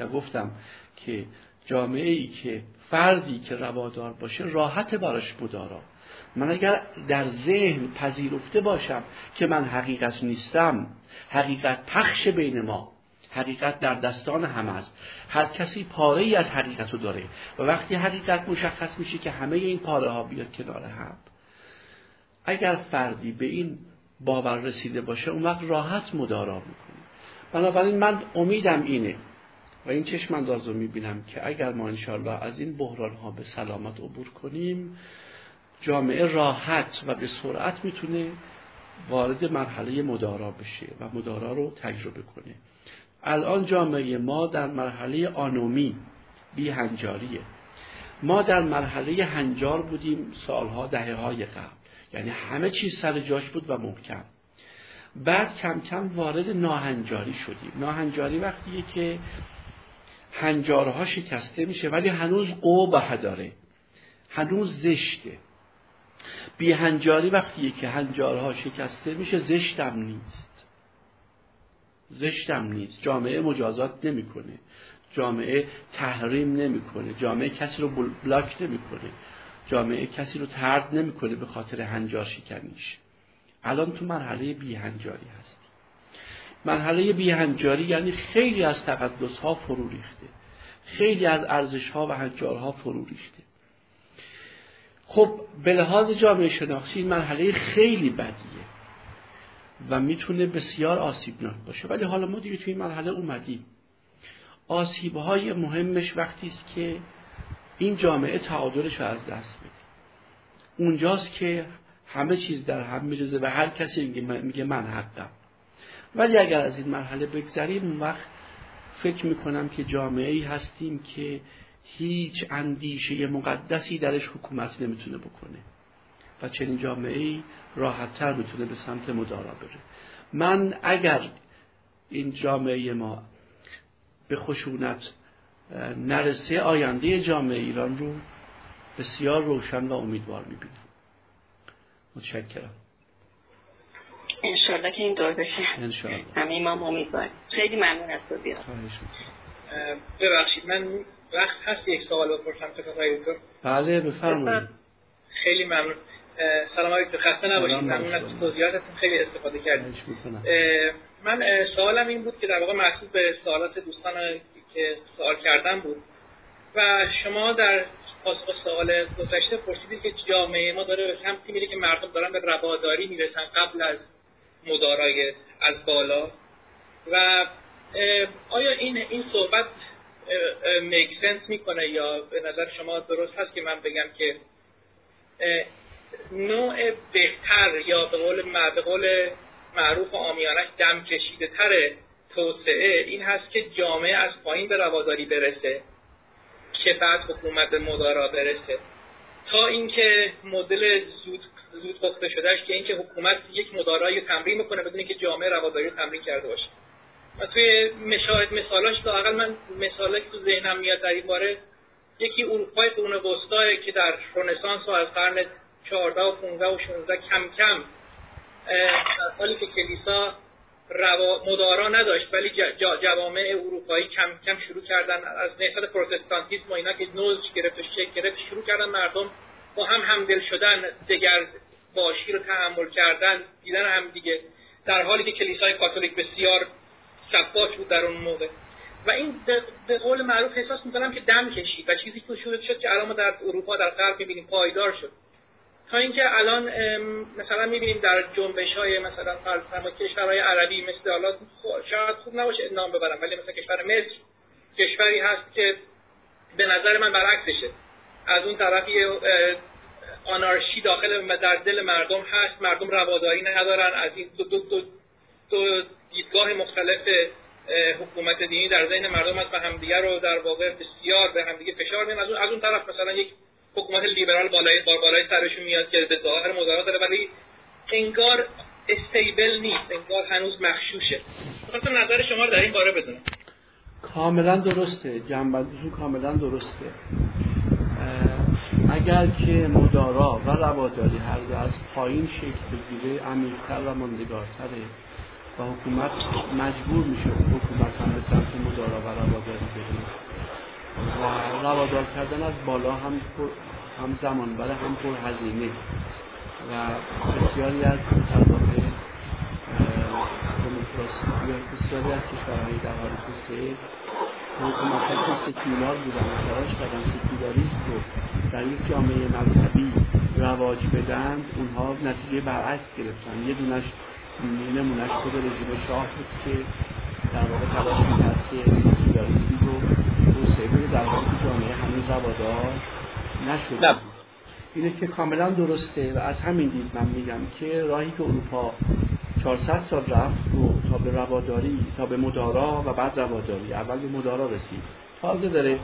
A: و گفتم که جامعه ای که فردی که روادار باشه راحت براش مدارا. من اگر در ذهن پذیرفته باشم که من حقیقت نیستم حقیقت پخش بین ما حقیقت در دستان هم است. هر کسی پاره ای از حقیقت رو داره و وقتی حقیقت مشخص میشه که همه این پاره ها بیاد کنار هم اگر فردی به این باور رسیده باشه اون وقت راحت مدارا می‌کنه. بنابراین من امیدم اینه و این چشم انداز رو می‌بینم که اگر ما انشاءالله از این بحران ها به سلامت عبور کنیم جامعه راحت و به سرعت می‌تونه وارد مرحله مدارا بشه و مدارا رو تجربه کنه. الان جامعه ما در مرحله آنومی بی هنجاریه ما در مرحله هنجار بودیم سالها دهه های قبل. یعنی همه چیز سر جاش بود و محکم. بعد کم کم وارد ناهنجاری شدیم. ناهنجاری وقتیه که هنجارها شکسته میشه ولی هنوز قوبه داره. هنوز زشته. بی هنجاری وقتیه که هنجارها شکسته میشه زشتم نیست. زشتم نیست. جامعه مجازات نمی‌کنه. جامعه تحریم نمی‌کنه. جامعه کسی رو بلاک نمی‌کنه. جامعه کسی رو ترد نمی‌کنه به خاطر هنجار شکنیش. الان تو مرحله بی هنجاری هست. مرحله بی هنجاری یعنی خیلی از تقدس ها فرو ریخته. خیلی از ارزش ها و هنجارها فرو ریخته. خب به لحاظ جامعه شناختی این مرحله خیلی بدیه و می‌تونه بسیار آسیبناک باشه. ولی حالا ما دیگه توی این مرحله اومدیم. آسیب های مهمش وقتی است که این جامعه تعادلش رو از دست بده. اونجاست که همه چیز در هم میرزه و هر کسی میگه من حقم. ولی اگر از این مرحله بگذریم اون وقت فکر می‌کنم که جامعه ای هستیم که هیچ اندیشه مقدسی درش حکومت نمی‌تونه بکنه و چنین جامعه ای راحتتر می‌تونه به سمت مدارا بره. من اگر این جامعه ما به خشونت نرسه آینده جامعه ایران رو بسیار روشن و امیدوار می‌بینم. متشکرم.
E: انشالله که این دور بشه
A: انشالله
E: همه ما امیدواریم. خیلی ممنون از تو
F: ببخشید من وقت هست یک سوال بپرسم دکتر
A: بله بفرمایید.
F: خیلی ممنون. سلام علیکم خسته نباشید. ممنون از توضیحاتتون. خیلی استفاده کردیم من سوالم این بود که در واقع محسوب به سوالات دوستان که سوال کردن بود. و شما در پاسخ سوال گذشته پرسیدید که جامعه ما داره به سمتی میره که مردم دارن به رواداری می‌رسن قبل از مدارای از بالا. و آیا این این صحبت میک سنس می‌کنه یا به نظر شما درست هست که من بگم که نوع بهتر یا به قول به معروف و آمیانش دم کشیده تر توسعه این هست که جامعه از پایین به رواداری برسه که بعد حکومت مدارا برسه. تا اینکه مدل زود زود پخته شدهش که اینکه حکومت یک مدارایی تمرین می‌کنه بدون که جامعه رواداری رو تمرین کرده باشه. و توی مشاهد مثالاش لاقل من مثالی که تو ذهنم میاد در این باره یکی اروپای قرون وسطا که در رنسانس و از قرن 14 و 15 و 16 کم کم در حالی که کلیسا روا مدارا نداشت ولی جوامع اروپایی کم کم شروع کردن از نهضت پروتستانتیسم و اینا که نوز گرفت و شکل گرفت شروع کردن مردم با هم همدل شدن دگر باشی رو تحمل کردن دیدن هم دیگه. در حالی که کلیسای کاتولیک بسیار شفاف بود در اون موقع. و این به قول معروف احساس می‌کنم که دم کشید و چیزی که شروع شد که الان در اروپا در غرب می‌بینیم پایدار شد. تا اینکه الان مثلا می‌بینیم در جنبش های مثلا فرض کشورهای عربی مثل حالا شاید خوب نباشه نام ببرم ولی مثلا کشور مصر کشوری هست که به نظر من برعکسشه. از اون طرفی آنارشی داخل در دل مردم هست مردم رواداری ندارن. از این دو, دو, دو, دو دیدگاه مختلف حکومت دینی در ذهن مردم هست و همدیگه رو در واقع بسیار به همدیگه فشار میدن از از اون طرف مثلا یک حکومت لیبرال بالای بالای سرشون میاد که به ظاهر مدارا داره ولی انگار استیبل نیست انگار هنوز مخشوشه. خواستم نظر شما رو در این باره بدونم.
A: کاملا درسته. جنبندیشون کاملا درسته. اگر که مدارا و رواداری هر دو از پایین شکل بگیره عمیقتر و ماندگارتره و حکومت مجبور میشه حکومت هم به سمت مدارا و رواداری بره. و روادار کردن از بالا هم هم زمان برای هم پر هزینه. و بسیاری از در دموکراسی بسیاری از کشورهای در حال توسعه حکومت که سکولار بودن و تلاش کردن سکولاریست رو در یک جامعه مذهبی رواج بدند اونها نتیجه برعکس گرفتن. یه دونش نمونش خود رژیم شاه بود که در واقع تلاش می‌کرد که سکولاریستی رو بده در که جامعه هنوز روادار نشده. اینه که کاملا درسته و از همین دید من میگم که راهی که اروپا 400 سال رفت رو تا به رواداری تا به مدارا و بعد رواداری. اول به مدارا رسید. تازه داره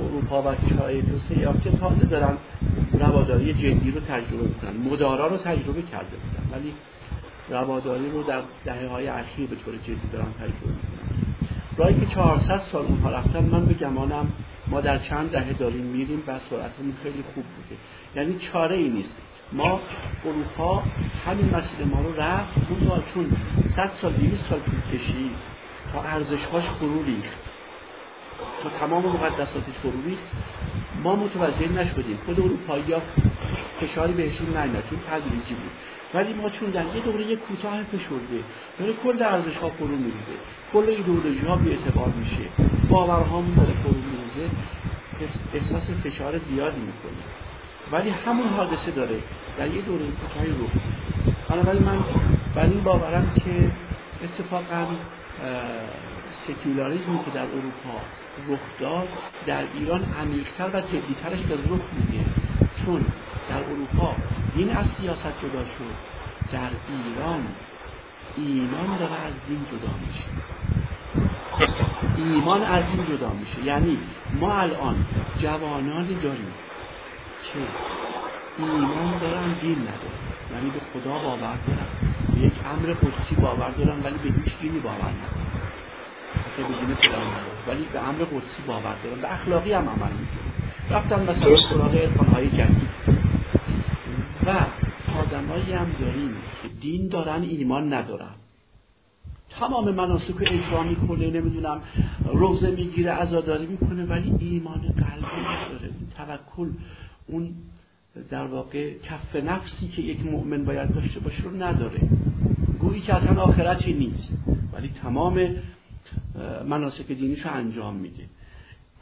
A: اروپا و کشورهای توسعه یافته تازه دارن رواداری جدی رو تجربه می‌کنن. مدارا رو تجربه کرده بودن ولی رواداری رو در دهه های اخیر به طور جدی دارن تجربه می‌کنن. راهی که 400 سال اونها رفتن من به گمانم ما در چند دهه داریم میریم و سرعتمون خیلی خوب بوده. یعنی چاره ای نیست. ما اروپا همین مسئله ما رو رفت اون چون 100 سال 200 سال طول کشید تا ارزشهاش فرو ریخت. تا تمام مقدساتش فرو ریخت. ما متوجه نشدیم. خود اروپایی ها فشاری بهشون نیامد چون تدریجی بود. ولی ما چون در یه دوره کوتاه فشرده داره کل ارزش ها فرو میریزه. کل ایدئولوژی ها بی اعتبار میشه باورهامون داره فرو میریزه احساس فشار زیادی می‌کنه. ولی همون حادثه داره. در یه دوره کوتاهی رخ بنابراین من بر این باورم که اتفاقا سکولاریزمی که در اروپا رخ داد در ایران عمیقتر و جدیترش به رخ میده. چون در اروپا دین از سیاست جدا شد. در ایران ایمان داره از دین جدا میشه. ایمان از دین جدا میشه. یعنی ما الان جوانانی داریم که ایمان دارن دین ندارن. یعنی به خدا باور دارن. به یک امر قدسی باور دارن ولی به هیچ دینی باور ندارن. به دین ولی به امر قدسی باور دارن. به اخلاقی هم عمل می‌کنن. رفتن مثلا سراغ ارفانهای جدید. و آدمایی هم داریم که دین دارن ایمان ندارن. تمام مناسک اجرا می‌کنه نمی‌دونم روزه می‌گیره عزاداری می‌کنه ولی ایمان قلبی نداره. توکل اون در واقع کف نفسی که یک مؤمن باید داشته باشه رو نداره. گویی که اصلا آخرتی نیست ولی تمام مناسک دینیش انجام میده.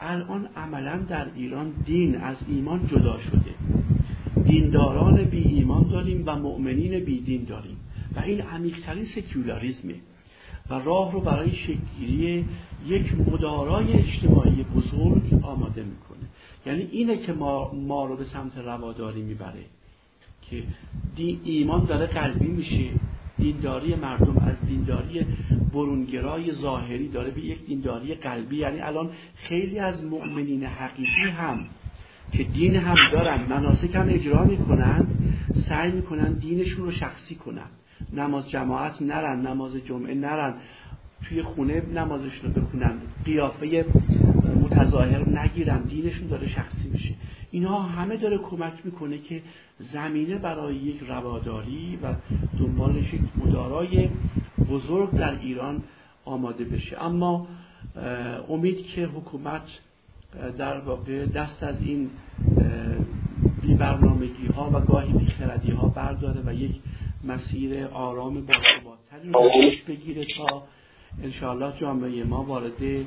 A: الان عملا در ایران دین از ایمان جدا شده. دینداران بی ایمان داریم و مؤمنین بی دین داریم. و این عمیقترین سکولاریزمه. و راه رو برای شکلگیری یک مدارای اجتماعی بزرگ آماده می‌کنه. یعنی اینه که ما, ما رو به سمت رواداری می‌بره که دی ایمان داره قلبی میشه. دینداری مردم از دینداری برونگرای ظاهری داره به یک دینداری قلبی. یعنی الان خیلی از مؤمنین حقیقی هم که دین هم دارن مناسک هم اجرا می‌کنن سعی می‌کنن دینشون رو شخصی کنن. نماز جماعت نرن نماز جمعه نرن توی خونه نمازشون رو بخونن قیافه متظاهر نگیرن دینشون داره شخصی میشه. اینها همه داره کمک می‌کنه که زمینه برای یک رواداری و دنبالش یک مدارای بزرگ در ایران آماده بشه. اما امید که حکومت در واقع دست از این بی برنامگی ها و گاهی بیخردی ها برداره و یک مسیر آرام باثباتتری رو پیش بگیره تا انشاءالله جامعه ما وارد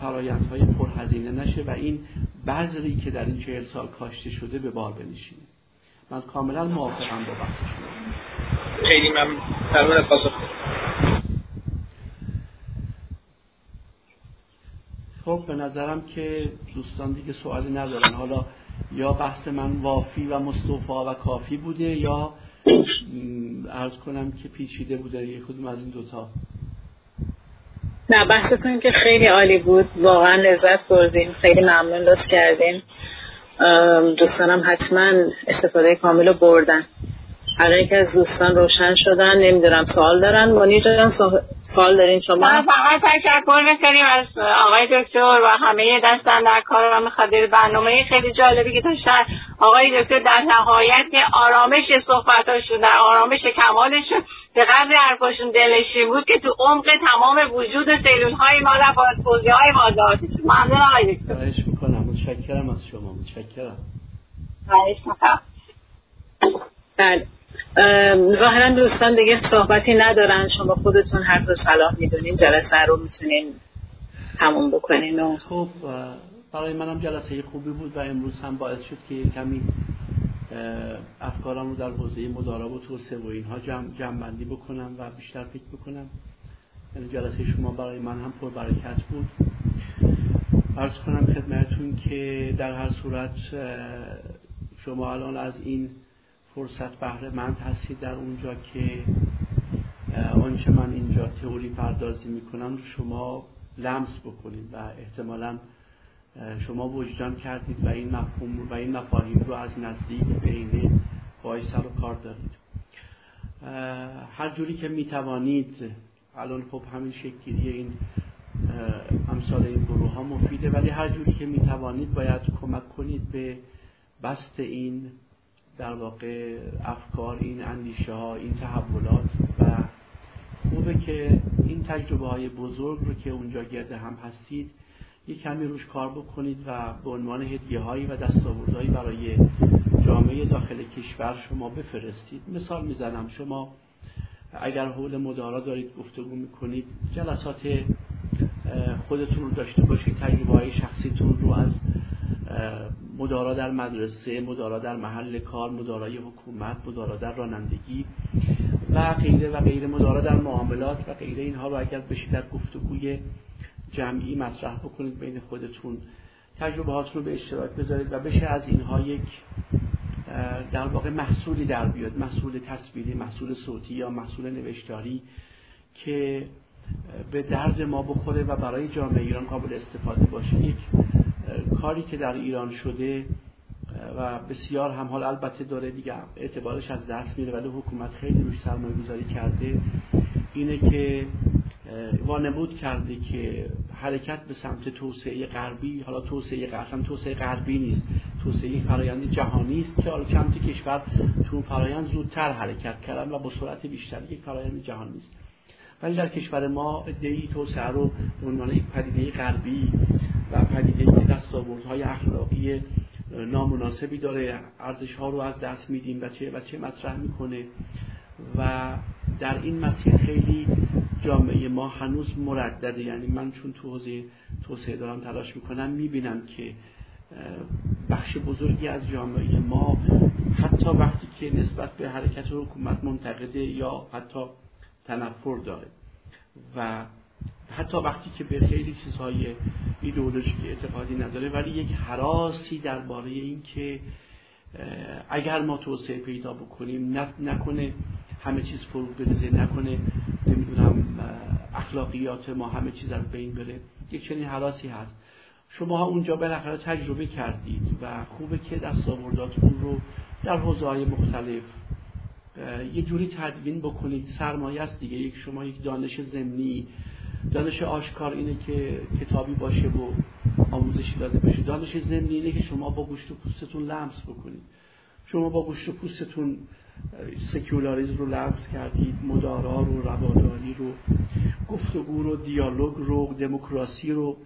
A: فرایندهای پرهزینه نشه و این بذری که در این چهل سال کاشته شده به بار بنشینه. من کاملا موافقم با بحث شما.
F: خیلی ممنون. از پاسخ
A: خب به نظرم که دوستان دیگه سوالی ندارن. حالا یا بحث من وافی و مصطفا و کافی بوده یا ارز کنم که پیچیده بوده. یک کدوم از این دوتا.
C: نه بحثتون که خیلی عالی بود. واقعا لذت بردیم. خیلی ممنون لطف کردین. دوستانم حتما استفاده کامل رو بردن. هر یک از دوستان روشن شدن نمی‌دونم سوال دارن. مانی جان سوال دارین شما؟
G: فقط تشکر می‌کنیم از آقای دکتر و همه دستن در کار و خاطر برنامه. خیلی جالبی که داشتن آقای دکتر در نهایت آرامش صحبتاشون در آرامش کمالشون به قدر حرفاشون دلشی بود که تو عمق تمام وجود سلول های ما را با توضیح های واضحاتشون ممنون آقای دکتر.
A: می‌کنم. متشکرم از شما. متشکرم.
C: بله. ظاهرا دوستان دیگه صحبتی ندارن. شما خودتون هر طور صلاح می‌دونین جلسه رو می‌تونین تموم بکنین و
A: خب برای منم جلسه خوبی بود و امروز هم باعث شد که کمی افکارم رو در حوزه مدارا و توسعه و اینها جمع, جمع بندی بکنم و بیشتر فکر بکنم. یعنی جلسه شما برای من هم پر برکت بود. ارز کنم خدمتون که در هر صورت شما الان از این فرصت بهره مند هستید در اونجا که آنچه من اینجا تئوری پردازی می‌کنم رو شما لمس بکنید و احتمالا شما وجدان کردید و این مفهوم و این مفاهیم رو از نزدیک بین بای سر و کار دارید. هر جوری که می‌توانید الان خب همین شکلی این امثال این گروه ها مفیده ولی هر جوری که می‌توانید باید کمک کنید به بست این در واقع افکار این اندیشه ها این تحولات و خوبه که این تجربه های بزرگ رو که اونجا گرده هم هستید یک کمی روش کار بکنید و به عنوان هدیه هایی و دستاوردهایی برای جامعه داخل کشور شما بفرستید. مثال می‌زنم شما اگر حول مدارا دارید گفتگو می‌کنید جلسات خودتون رو داشته باشید تجربه های شخصیتون رو از مدارا در مدرسه مدارا در محل کار مدارای حکومت مدارا در رانندگی و غیره و غیره مدارا در معاملات و غیره. اینها رو اگر بشید در گفتگوی جمعی مطرح بکنید بین خودتون تجربهات رو به اشتراک بذارید و بشه از اینها یک در واقع محصولی در بیاد. محصول تصویری محصول صوتی یا محصول نوشتاری که به درد ما بخوره و برای جامعه ایران قابل استفاده باشه. یک کاری که در ایران شده و بسیار هم حال البته داره دیگه اعتبارش از دست میره ولی حکومت خیلی روش سرمایه گذاری کرده. اینه که وانمود کرده که حرکت به سمت توسعه غربی حالا توسعه غربی توسعه غربی نیست توسعه فرایند جهانی است که حالا چند کشور تو فرایند زودتر حرکت کردن و با سرعت بیشتر یک فرایند جهانی است. ولی در کشور ما ادعی توسعه رو به عنوان یک پدیده غربی و پدیده که دستاوردهای اخلاقی نامناسبی داره ارزش ها رو از دست میدیم و چه و چه مطرح می‌کنه. و در این مسیر خیلی جامعه ما هنوز مردده. یعنی من چون تو حوزه توسعه دارم تلاش می‌کنم می‌بینم که بخش بزرگی از جامعه ما حتی وقتی که نسبت به حرکت حکومت منتقده یا حتی تنفر داره. و حتی وقتی که به خیلی چیزهای ایدئولوژیک اعتقادی نداره ولی یک حراسی درباره این که اگر ما توسعه پیدا بکنیم نکنه همه چیز فروغ بریزه نکنه نمی‌دونم اخلاقیات ما همه چیز از بین بره. یک چنین حراسی هست. شما ها اونجا بالاخره تجربه کردید و خوبه که دستاورداتون رو در حوزه های مختلف یه جوری تدوین بکنید. سرمایه است دیگه. یک شما یک دانش زمینی دانش آشکار اینه که کتابی باشه و آموزشی داده بشه. دانش زمینی اینه که شما با گوشت و پوستتون لمس بکنید. شما با گوشت و پوستتون سکولاریزم رو لمس کردید مدارا رو رواداری رو گفتگو رو دیالوگ رو دموکراسی رو.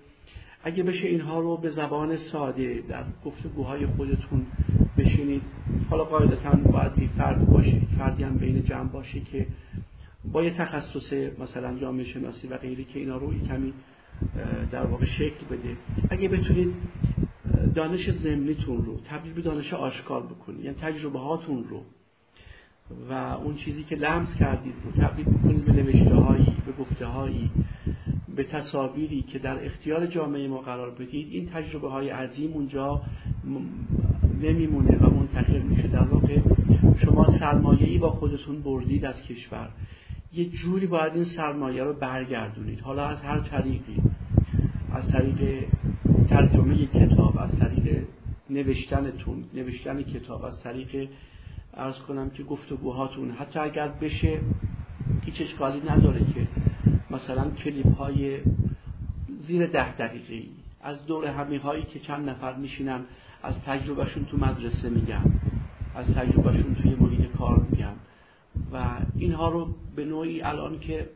A: اگه بشه اینها رو به زبان ساده در گفتگوهای خودتون بشینید. حالا قاعدتا باید یک فرد باشه فردی هم بین جمع باشه که با یه تخصص مثلا جامعه شناسی و غیری که اینا رو کمی در واقع شکل بده. اگه بتونید دانش زمینیتون رو تبدیل به دانش آشکار بکنید یعنی تجربه هاتون رو و اون چیزی که لمس کردید رو تبدیل بکنید به نوشته هایی به گفته هایی به تصاویری که در اختیار جامعه ما قرار بدید این تجربه های عظیم اونجا نمیمونه و منتقل میشه. در واقع شما سرمایه ای با خودتون بردید از کشور. یه جوری باید این سرمایه رو برگردونید. حالا از هر طریقی. از طریق ترجمه کتاب از طریق نوشتنتون نوشتن کتاب از طریق ارز کنم که گفتگوهاتون. حتی اگر بشه هیچ اشکالی نداره که مثلا کلیپ های زیر ده دقیقه از دور همی هایی که چند نفر میشینن از تجربهشون تو مدرسه میگن از تجربهشون توی محیط کار میگن. و اینها رو به نوعی الان که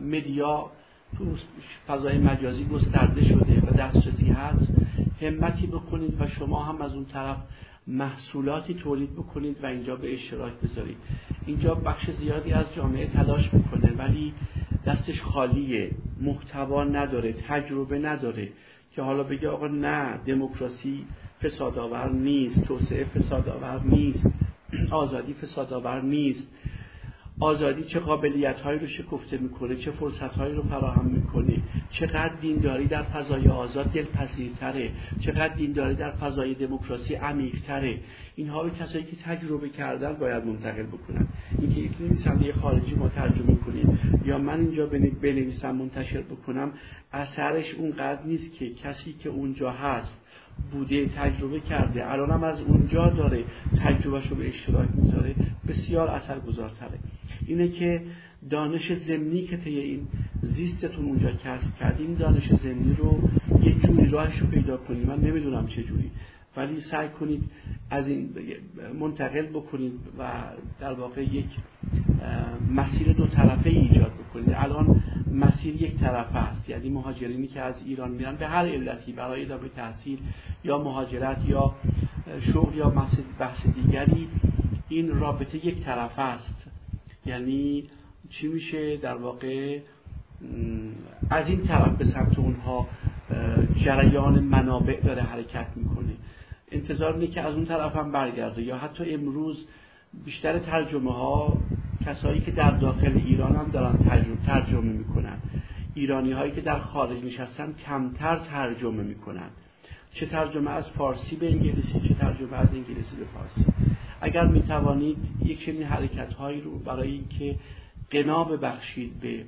A: مدیا تو فضای مجازی گسترده شده و دسترسی هست. همتی بکنید و شما هم از اون طرف محصولاتی تولید بکنید و اینجا به اشتراک بذارید. اینجا بخش زیادی از جامعه تلاش می‌کنه ولی دستش خالیه. محتوا نداره تجربه نداره که حالا بگه آقا نه دموکراسی فسادآور نیست توسعه فسادآور نیست. آزادی فسادآور نیست. آزادی چه قابلیت هایی رو شکفته می‌کنه چه فرصت هایی رو فراهم می‌کنه چقدر دینداری در فضای آزاد دلپذیرتره چقدر دینداری در فضای دموکراسی عمیقتره. اینها رو کسایی که تجربه کردن باید منتقل بکنن. اینکه یک نویسنده خارجی ما ترجمه کنیم یا من اینجا بنویسم منتشر بکنم اثرش اونقدر نیست که کسی که اونجا هست بوده تجربه کرده الانم از اونجا داره تجربهش رو به اشتراک می‌ذاره بسیار اثرگذارتره. اینه که دانش زمینی که طی این زیستتون اونجا کسب کردیم دانش زمینی رو یه جوری راهش رو پیدا کنید من نمی‌دونم چه جوری. ولی سعی کنید از این منتقل بکنید و در واقع یک مسیر دو طرفه ایجاد بکنید. الان مسیر یک طرفه است یعنی مهاجرینی که از ایران میرن به هر علتی برای ادامه تحصیل یا مهاجرت یا شغل یا بحث دیگری این رابطه یک طرفه است. یعنی چی میشه در واقع؟ از این طرف به سمت اونها جریان منابع داره حرکت می‌کنه. انتظار اینه که از اون طرف هم برگرده. یا حتی امروز بیشتر ترجمه ها کسایی که در داخل ایران هم دارن ترجمه, ترجمه می‌کنن. ایرانی هایی که در خارج نشستن کمتر ترجمه می‌کنن. چه ترجمه از فارسی به انگلیسی چه ترجمه از انگلیسی به فارسی. اگر می توانید یک چنین حرکت هایی رو برای اینکه قنا ببخشید به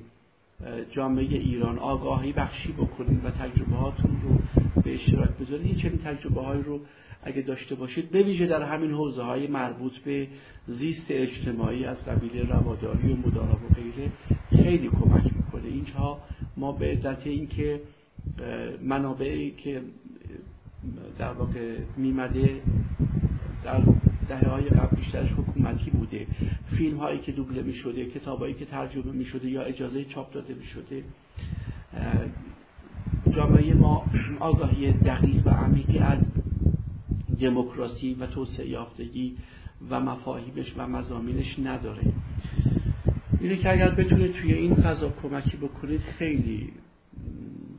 A: جامعه ایران آگاهی بخشی بکنید و تجربه هاتون رو به اشتراک بذارید یک چنین تجربه هایی رو اگه داشته باشید به ویژه در همین حوزه های مربوط به زیست اجتماعی از قبیل رواداری و مدارا و غیره خیلی کمک می‌کنه. اینجا ما به عدت اینکه منابعی که در واقع میمده در دهه های قبل بیشترش حکومتی بوده. فیلم هایی که دوبله می شده کتاب هایی که ترجمه می شده یا اجازه چاپ داده می شده جامعه ما آگاهی دقیق و عمیقی از دموکراسی و توسعه یافتگی و مفاهیمش و مزامینش نداره. اینه که اگر بتونه توی این فضا کمکی بکنید خیلی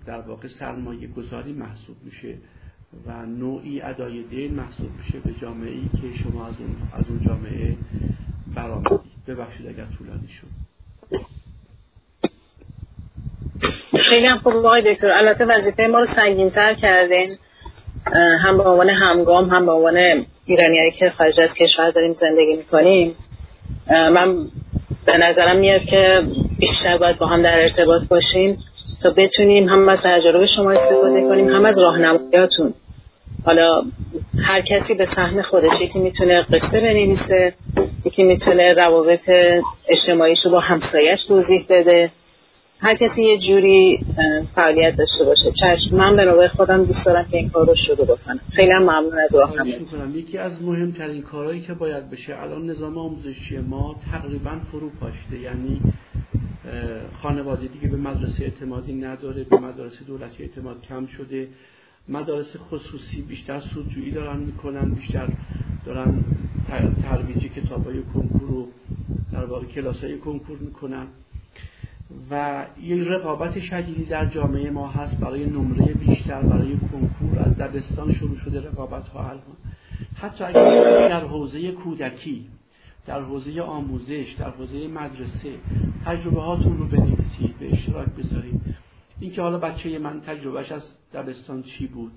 A: در واقع سرمایه گذاری محسوب میشه و نوعی ادای دین محسوب میشه به جامعه ای که شما از اون, از اون جامعه برآمدید. ببخشید اگر طولانی شد.
C: خیلی هم خوب آقای دکتر. البته وظیفه ما رو سنگینتر کردین. هم به عنوان همگام هم به عنوان ایرانیایی که خارج از کشور داریم زندگی می‌کنیم. من به نظرم میاد که بیشتر باید با هم در ارتباط باشیم تا بتونیم هم از تجربه شما استفاده کنیم هم از راهنماییاتون. حالا هر کسی به سهم خودش یکی می‌تونه قصه بنویسه یکی می‌تونه روابط اجتماعیش رو با همسایش توضیح بده. هر کسی یه جوری فعالیت داشته باشه. چشم. من به نوبه خودم دوست دارم که این کار رو شروع بکنم. خیلی ممنون از راهنمایی.
A: یکی از مهمترین کارهایی که باید بشه الان نظام آموزشی ما تقریبا فرو پاشته یعنی خانواده دیگه به مدرسه اعتمادی نداره به مدرسه دولتی اعتماد کم شده. مدارس خصوصی بیشتر سودجویی دارن می‌کنن بیشتر دارن ترویج کتابای کنکور رو در واقع کلاسای کنکور می‌کنن. و یه رقابت شدیدی در جامعه ما هست برای نمره بیشتر برای کنکور. از دبستان شروع شده رقابت ها الان حتی اگر در حوزه کودکی در حوزه آموزش در حوزه مدرسه تجربه هاتون رو بنویسید به اشتراک بذارید. اینکه حالا بچه من تجربهش از دبستان چی بود؟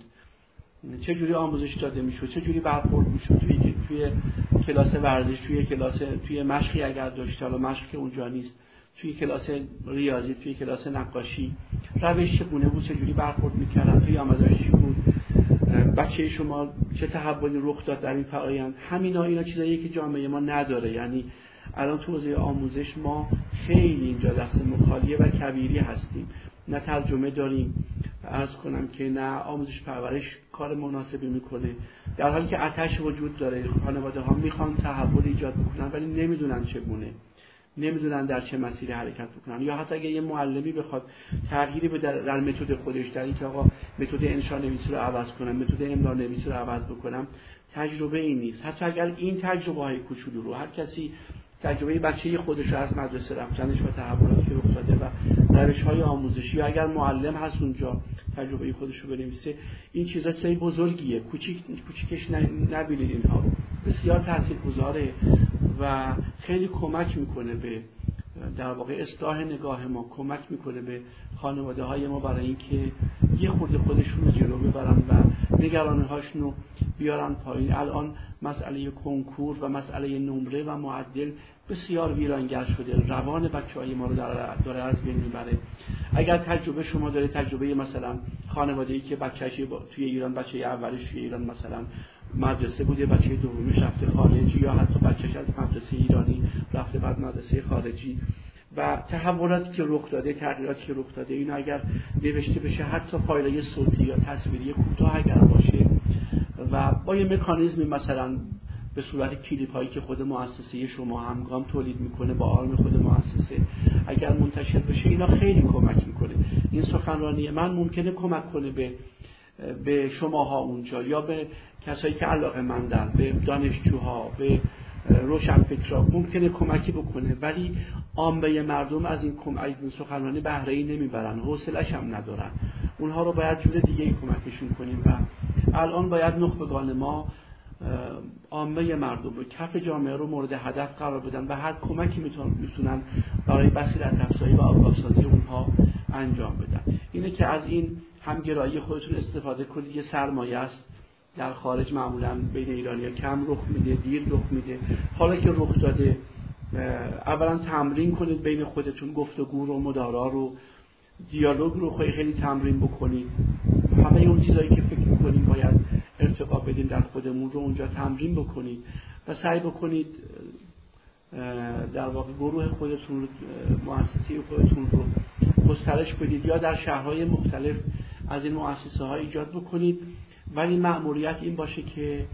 A: چه جوری آموزش داده می‌شد؟ چه جوری برخورد می‌شد توی توی کلاس ورزش توی کلاس توی مشقی اگر داشته حالا مشق اونجا نیست. توی کلاس ریاضی توی کلاس نقاشی روش چگونه بود چه جوری برخورد می‌کردن توی آموزشی بود بچه شما چه تحولی رخ داد در این فرایند همینا اینا چیزایی که جامعه ما نداره. یعنی الان تو حوزه آموزش ما خیلی اینجا دست مخالیه و کبیری هستیم. نه ترجمه داریم. ارز کنم که نه آموزش پرورش کار مناسبی می‌کنه. در حالی که آتش وجود داره. خانواده ها می‌خوان تحول ایجاد بکنن ولی نمی‌دونن چگونه. نمی‌دونن در چه مسیری حرکت بکنن. یا حتی اگه یه معلمی بخواد تغییری به در متد خودش در اینکه آقا متد انشا نویسی رو عوض کنم متد املا نویسی رو عوض بکنم تجربه این نیست. حتی اگر این تجربه های کوچولو رو هر کسی تجربه بچه خودش رو از مدرسه رفتنش و تحولاتی که رخ داده و روش های آموزشی یا اگر معلم هست اونجا تجربه خودش رو بنویسه این چیزا چیزای بزرگیه. کوچیک کوچیکش نبینید اینها رو. بسیار تاثیرگذاره. و خیلی کمک می‌کنه به در واقع اصلاح نگاه ما کمک می‌کنه به خانواده های ما برای اینکه یه خورده خودشون رو جلو ببرن و نگرانی هاشون رو بیارن پایین. الان مسئله کنکور و مسئله نمره و معدل بسیار ویرانگر شده. روان بچه های ما رو داره از بین می‌بره. اگر تجربه شما داره تجربه مثلا خانواده ای که بچهش توی ایران بچه اولش توی ایران مثلا مدرسه بوده بچه دومیش رفته خارجی یا حتی بچهش از مدرسه ایرانی رفته بعد مدرسه خارجی. و تحولاتی که رخ داده تغییراتی که رخ داده این اگر نوشته بشه حتی فایل صوتی یا تصویری کوتاه اگر باشه. و با یه مکانیزمی مثلا به صورت کلیپ هایی که خود مؤسسه شما همگام تولید می‌کنه با آرم خود مؤسسه اگر منتشر بشه اینا خیلی کمک می‌کنه. این سخنرانی من ممکنه کمک کنه به به شماها اونجا یا به کسایی که علاقه مندن به دانشجوها به روشن فکرها ممکنه کمکی بکنه ولی عامه مردم از این این سخنرانی بهره ای نمی‌برن حوصلش هم ندارن. اونها رو باید جور دیگه کمکشون کنیم و الان باید نخبگان ما عامه مردم رو کف جامعه رو مورد هدف قرار بدن و هر کمکی می‌تونن برای بصیرت افزایی و آگاهسازی اونها انجام بدن. اینه که از این همگرایی خودتون استفاده کنید. یه سرمایه است. در خارج معمولا بین ایرانی کم رخ میده دیر رخ میده. حالا که رخ داده اولا تمرین کنید بین خودتون گفتگو رو مدارا رو دیالوگ رو خیلی تمرین بکنید. همه اون چیزایی که فکر می‌کنید باید ارتقا بدین در خودمون رو اونجا تمرین بکنید و سعی بکنید در واقع گروه خودتون رو مؤسسه خودتون رو گسترش بدید یا در شهرهای مختلف از این مؤسسه ها ایجاد بکنید. ولی مأموریت این باشه که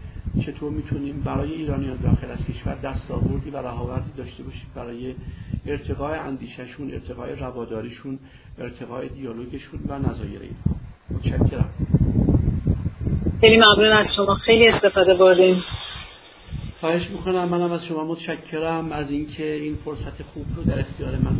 A: چطور می‌تونیم برای ایرانیان داخل از کشور دستاوردی و رهاوردی داشته باشیم برای ارتقای اندیششون ارتقای رواداریشون ارتقای دیالوگشون و نظایر اینها متشکرم.
C: خیلی ممنون از شما. خیلی استفاده بردیم
A: خواهش می‌کنم. منم از شما متشکرم از اینکه این فرصت خوب رو در اختیار من